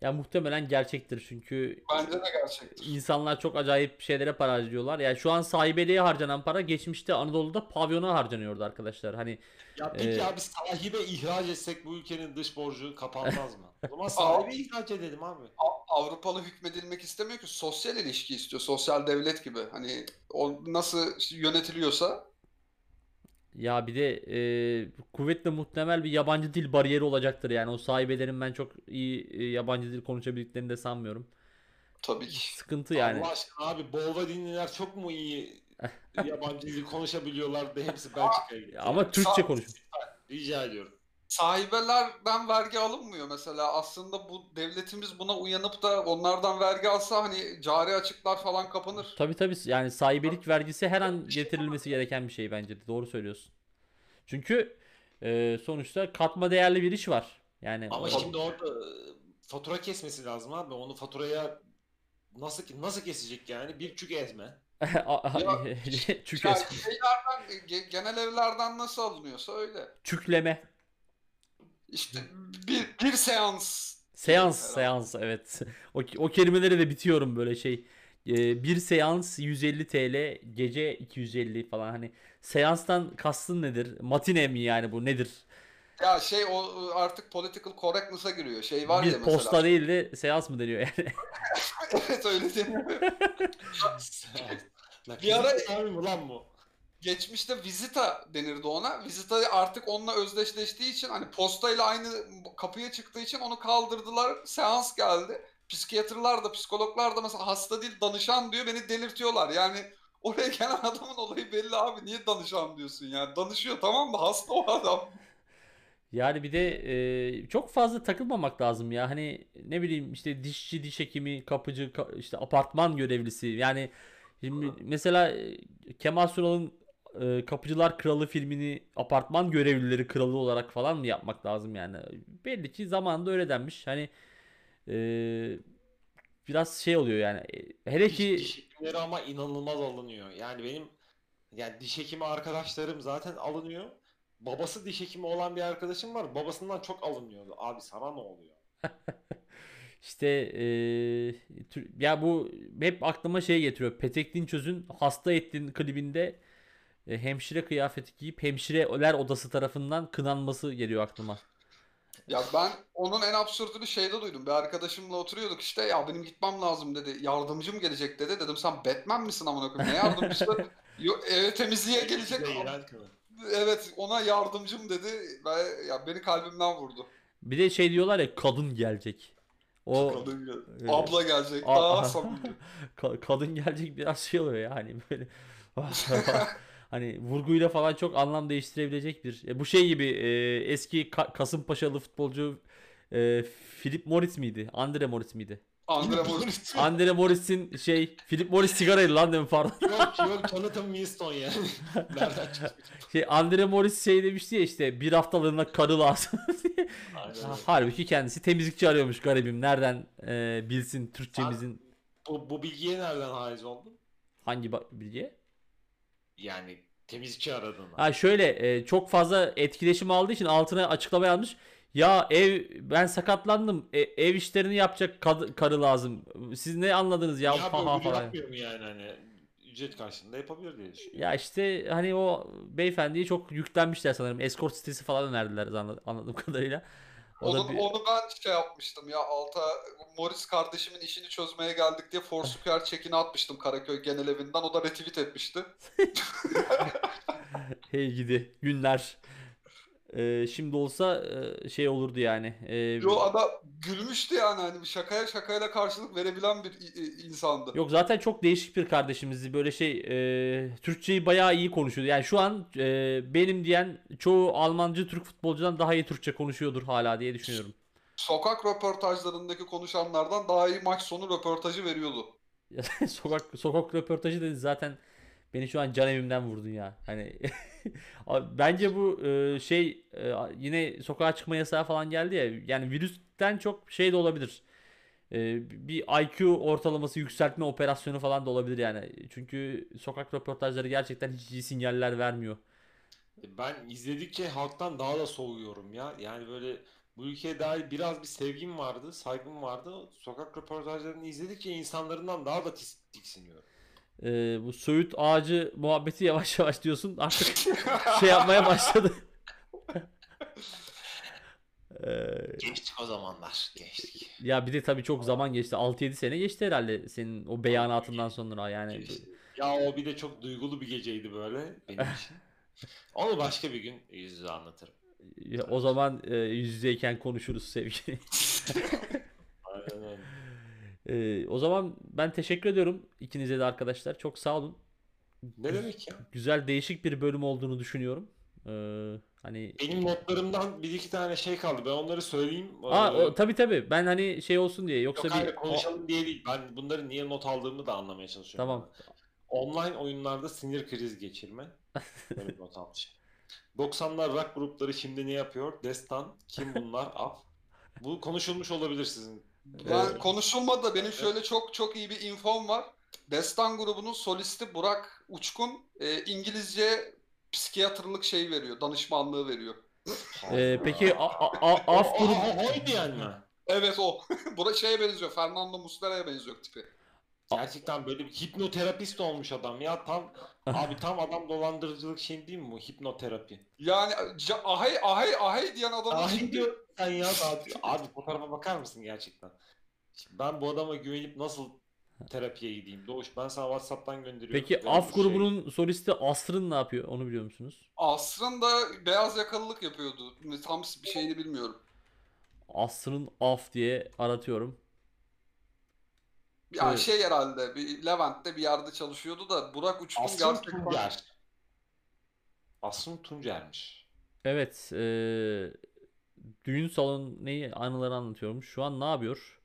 Ya muhtemelen gerçektir çünkü Bence de gerçektir. insanlar çok acayip şeylere para harcıyorlar. Yani şu an sahibeliğe harcanan para geçmişte Anadolu'da pavyona harcanıyordu arkadaşlar. Hani Ya peki Ee, abi sahibe ihraç etsek bu ülkenin dış borcu kapanmaz mı? O zaman sahibe ihraç edelim abi. A- Avrupalı hükmedilmek istemiyor ki sosyal ilişki istiyor. Sosyal devlet gibi. Hani o nasıl yönetiliyorsa ya bir de e, kuvvetle muhtemel bir yabancı dil bariyeri olacaktır. Yani o sahibelerin ben çok iyi e, yabancı dil konuşabildiklerini de sanmıyorum. tabii ki. Sıkıntı yani. Allah aşkına abi Bolvadinliler çok mu iyi yabancı dil konuşabiliyorlar da hepsi Belçika'ya gitti. Ama Türkçe konuşmuş. Rica ediyorum. Sahibelerden vergi alınmıyor mesela. Aslında bu devletimiz buna uyanıp da onlardan vergi alsa hani cari açıklar falan kapanır. Tabii tabii yani sahibelik vergisi her an getirilmesi gereken bir şey bence de. Doğru söylüyorsun. Çünkü e, sonuçta katma değerli bir iş var. Yani Ama o- şimdi orada e, fatura kesmesi lazım abi. Onu faturaya nasıl nasıl kesecek yani? Bir çük ezme. Şeylerden, ge- genel evlerden nasıl alınıyorsa öyle. çükleme. İşte bir, bir seans. Seans, Herhalde. seans evet. O, o kelimeleri de bitiyorum böyle şey. Ee, bir seans 150 TL, gece 250 falan hani seanstan kastın nedir? Matine mi yani bu nedir? Ya şey o artık political correctness'a giriyor. Şey var bir ya mesela. posta değil de seans mı deniyor yani? evet öyle deniyor. Lan Bir ara- abi lan bu? Geçmişte Visita denirdi ona. Visita artık onunla özdeşleştiği için hani postayla aynı kapıya çıktığı için onu kaldırdılar. Seans geldi. Psikiyatrlar da psikologlar da mesela hasta değil danışan diyor beni delirtiyorlar. Yani oraya gelen adamın olayı belli abi. Niye danışan diyorsun yani? Danışıyor tamam da hasta o adam. Yani bir de e, çok fazla takılmamak lazım ya. Hani ne bileyim işte dişçi, diş hekimi, kapıcı, ka- işte apartman görevlisi. Yani şimdi mesela e, Kemal Sunal'ın e, Kapıcılar Kralı filmini apartman görevlileri kralı olarak falan mı yapmak lazım yani? Belli ki zamanında öyle denmiş. Hani e, biraz şey oluyor yani. E, Hele ki diş hekimleri ama inanılmaz alınıyor. Yani benim yani diş hekimi arkadaşlarım zaten alınıyor. Babası diş hekimi olan bir arkadaşım var. Babasından çok alınıyordu. Abi sana ne oluyor? işte e, tür- ya bu hep aklıma şey getiriyor. Petek Dinçöz'ün Hasta Ettin klibinde e, hemşire kıyafeti giyip hemşireler odası tarafından kınanması geliyor aklıma. Ya ben onun en absürtünü şeyde duydum. Bir arkadaşımla oturuyorduk işte ya benim gitmem lazım dedi. Yardımcım gelecek dedi. Dedim sen Batman misin amına koyayım? Ne yardımcısı? Yo, eve temizliğe gelecek. Evet ona yardımcım dedi ve ya beni kalbimden vurdu. Bir de şey diyorlar ya kadın gelecek. O Kadın gel- Evet. Abla gelecek. A- Daha samimi. Kadın gelecek biraz şey oluyor ya hani böyle hani vurguyla falan çok anlam değiştirebilecek bir e, bu şey gibi e, eski Ka- Kasımpaşalı futbolcu e, Philip Morris miydi? Andre Morris miydi? Andre Morris. Andre Morris'in şey Philip Morris sigaraydı lan demin pardon. yok yok Jonathan Winston yani. Nereden çıktı? Şey Andre Morris şey demişti ya işte bir haftalığına karı lazım diye. Aynen. Halbuki kendisi temizlikçi arıyormuş garibim. Nereden e, bilsin Türkçemizin Bu, bu bilgiye nereden haiz oldun? hangi ba- bilgiye? Yani temizlikçi aradığını. Ha şöyle e, çok fazla etkileşim aldığı için altına açıklama yazmış. Ya ev ben sakatlandım. E, ev işlerini yapacak kad- karı lazım. Siz ne anladınız ya? ya Ha, falan. yapmıyor mu yani hani ücret karşılığında yapabilir diye düşünüyorum. Ya işte hani o beyefendiye çok yüklenmişler sanırım. Escort sitesi falan önerdiler anla- anladığım kadarıyla. O da Onu, bir- onu ben şey yapmıştım ya alta Morris kardeşimin işini çözmeye geldik diye Foursquare çekini atmıştım Karaköy genel evinden. O da retweet etmişti. Hey gidi günler. E, şimdi olsa e, şey olurdu yani. E, Yo adam gülmüştü yani hani şakaya şakayla karşılık verebilen bir i- insandı. Yok zaten çok değişik bir kardeşimizdi. Böyle şey e, Türkçeyi bayağı iyi konuşuyordu. Yani şu an e, benim diyen çoğu Almancı Türk futbolcudan daha iyi Türkçe konuşuyordur hala diye düşünüyorum. Sokak röportajlarındaki konuşanlardan daha iyi maç sonu röportajı veriyordu. sokak sokak röportajı dedi zaten beni şu an can evimden vurdun ya. Hani bence bu e, şey e, yine sokağa çıkma yasağı falan geldi ya. Yani virüsten çok şey de olabilir. E, bir IQ ortalaması yükseltme operasyonu falan da olabilir yani. Çünkü sokak röportajları gerçekten hiç iyi sinyaller vermiyor. Ben izledikçe halktan daha da soğuyorum ya. Yani böyle bu ülkeye dair biraz bir sevgim vardı, saygım vardı. Sokak röportajlarını izledikçe insanlarından daha da tiksiniyorum. E, bu Söğüt ağacı muhabbeti yavaş yavaş diyorsun artık şey yapmaya başladı. E, Geçtik o zamanlar, geçtik. Ya bir de tabii çok zaman geçti. 6-7 sene geçti herhalde senin o beyanatından sonra yani. Geçti. Ya o bir de çok duygulu bir geceydi böyle benim için. Onu başka bir gün yüz yüze anlatırım. Ya O zaman e, yüz yüzeyken konuşuruz sevgili. Aynen öyle. E, o zaman ben teşekkür ediyorum ikinize de arkadaşlar. Çok sağ olun. Ne demek ya? Güzel değişik bir bölüm olduğunu düşünüyorum. E, hani Benim notlarımdan bir iki tane şey kaldı. Ben onları söyleyeyim. Aa, Ee, o, tabii tabii. Ben hani şey olsun diye yoksa Yok bir hayır konuşalım diye değil. Ben bunları niye not aldığımı da anlamaya çalışıyorum. Tamam. Online oyunlarda sinir krizi geçirme. Böyle bir not almışım. 90'lar rock grupları şimdi ne yapıyor? Destan, kim bunlar? Af. Bu konuşulmuş olabilir sizin. Ben Evet. konuşulmadı da benim şöyle çok çok iyi bir infom var. Destan grubunun solisti Burak Uçkun e, İngilizce psikiyatrlık şey veriyor, danışmanlığı veriyor. E, peki a, a, a- af grubu Ahoy diyen mi? Evet o. Bura şeye benziyor, Fernando Muslera'ya benziyor tipi. Gerçekten böyle bir hipnoterapist olmuş adam ya. Tam abi tam adam dolandırıcılık şey değil mi bu hipnoterapi? Yani ca- ahay ahay ahay diyen adamın Ay şimdi diyor sen ya abi, abi fotoğrafa bakar mısın gerçekten? Şimdi ben bu adama güvenip nasıl terapiye gideyim? Doğuş ben sana Whatsapp'tan gönderiyorum. Peki Böyle af bir şey. grubunun solisti Asrın ne yapıyor? Onu biliyor musunuz? aslında beyaz yakalılık yapıyordu. Tam bir şeyini bilmiyorum. Asrın af diye aratıyorum. Ya Evet. şey herhalde bir Levent'te bir yerde çalışıyordu da Burak Uçkun Asrın gerçekten Tuncer. Asrın Tuncer'miş. Evet, eee düğün salonu neyi anıları anlatıyormuş. Şu an ne yapıyor?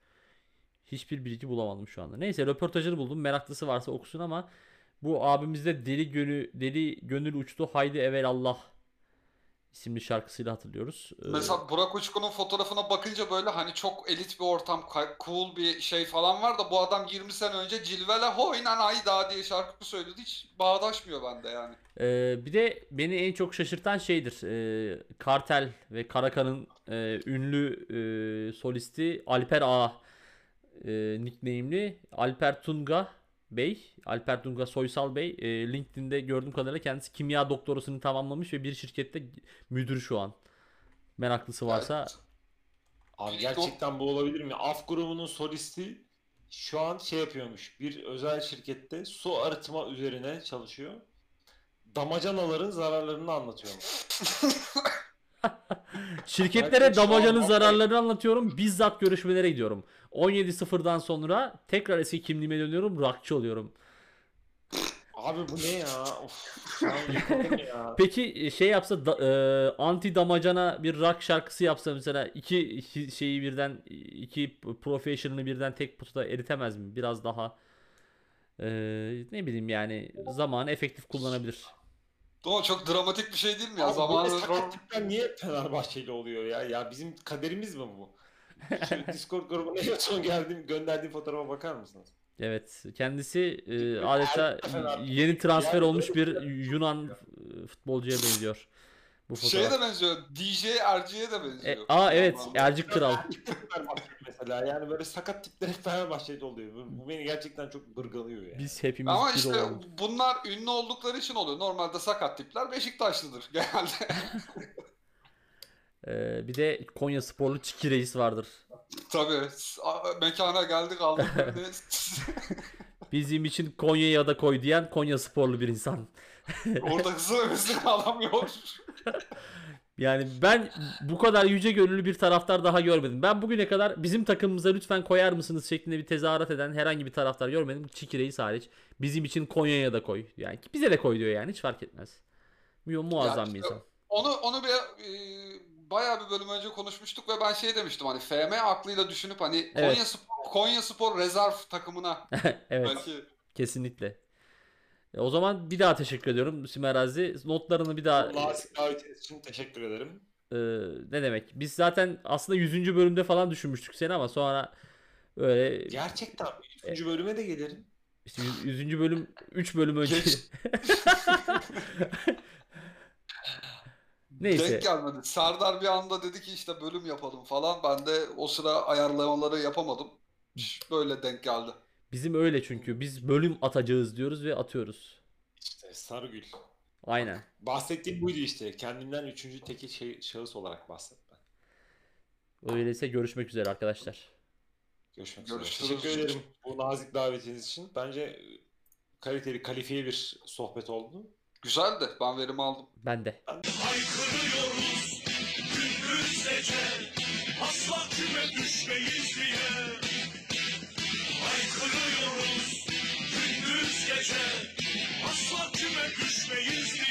Hiçbir bilgi bulamadım şu anda. Neyse röportajını buldum. Meraklısı varsa okusun ama bu abimizde Deli Gönül Deli Gönül Uçtu Haydi Evelallah isimli şarkısıyla hatırlıyoruz. Ee, Mesela Burak Uçkun'un fotoğrafına bakınca böyle hani çok elit bir ortam, cool bir şey falan var da bu adam 20 sene önce Cilvele Hoynan Ayda diye şarkı söyledi. Hiç bağdaşmıyor bende yani. Ee, bir de beni en çok şaşırtan şeydir. Ee, Kartel ve Karakan'ın e, ünlü e, solisti Alper Ağa. e, nickname'li Alper Tunga Bey, Alper Tunga Soysal Bey e, LinkedIn'de gördüğüm kadarıyla kendisi kimya doktorasını tamamlamış ve bir şirkette müdür şu an. Meraklısı varsa Evet. Abi gerçekten bu olabilir mi? Af grubunun solisti şu an şey yapıyormuş. Bir özel şirkette su arıtma üzerine çalışıyor. Damacanaların zararlarını anlatıyormuş. şirketlere damacanın zararlarını anlatıyorum. Bizzat görüşmelere gidiyorum. 17.0'dan sonra tekrar eski kimliğime dönüyorum. Rockçı oluyorum. Abi bu ne ya? Of. Peki e, şey yapsa da- e, anti damacana bir rock şarkısı yapsa mesela iki, şeyi birden iki professional'ı birden tek potada eritemez mi? Biraz daha e, ne bileyim yani zamanı efektif kullanabilir. Ama çok dramatik bir şey değil mi ya? Abi Zamanı sakatlıklar niye Fenerbahçeli oluyor ya? Ya bizim kaderimiz mi bu? Şu Discord grubuna en son geldiğim, gönderdiğim fotoğrafa bakar mısınız? Evet kendisi e, adeta yeni transfer Yani olmuş bir Yunan e, futbolcuya benziyor bu şeye fotoğraf. de benziyor. DJ Erci'ye de benziyor. E, aa evet. Ercik Kral. Mesela yani böyle sakat tipler hep Fenerbahçeli oluyor. Bu, bu beni gerçekten çok bırgalıyor yani. Biz hepimiz Ama bir işte olalım. bunlar ünlü oldukları için oluyor. Normalde sakat tipler Beşiktaşlıdır genelde. E, bir de Konya sporlu Çiki Reis vardır. Tabii. Mekana geldik aldık. Bizim için Konya'ya da koy diyen Konya sporlu bir insan. Orada hızlı hızlı alamıyor. Yani ben bu kadar yüce gönüllü bir taraftar daha görmedim. Ben bugüne kadar bizim takımımıza lütfen koyar mısınız şeklinde bir tezahürat eden herhangi bir taraftar görmedim. Çiki Reis hariç. Bizim için Konya'ya da koy. Yani bize de koy diyor yani hiç fark etmez. Mu- Muazzam bir insan. Onu onu bir e, bayağı bir bölüm önce konuşmuştuk ve ben şey demiştim hani FM aklıyla düşünüp hani Evet. Konya Spor, Konya Spor rezerv takımına evet belki kesinlikle. E, O zaman bir daha teşekkür ediyorum Simerazi. Notlarını bir daha Nazik davetiniz için teşekkür ederim. e, ne demek? Biz zaten aslında 100. bölümde falan düşünmüştük seni ama sonra öyle Gerçekten 3. bölüme de gelirim. işte 100. bölüm 3 bölüm önce. Neyse. denk gelmedi. Serdar bir anda dedi ki işte bölüm yapalım falan. Ben de o sıra ayarlamaları yapamadım. Böyle denk geldi. Bizim öyle çünkü. Biz bölüm atacağız diyoruz ve atıyoruz. İşte Sarıgül. Aynen. Bahsettiğim buydu işte. Kendimden üçüncü tekil şey, şahıs olarak bahsetmem. Öyleyse görüşmek üzere arkadaşlar. Görüşmek üzere. Görüşürüz. Teşekkür ederim bu nazik davetiniz için. Bence kaliteli, kalifiye bir sohbet oldu. Güzeldi. Ben verimi aldım. Ben de. Haykırıyoruz gündüz gece Asla küme düşmeyiz diye gece. Asla küme düşmeyiz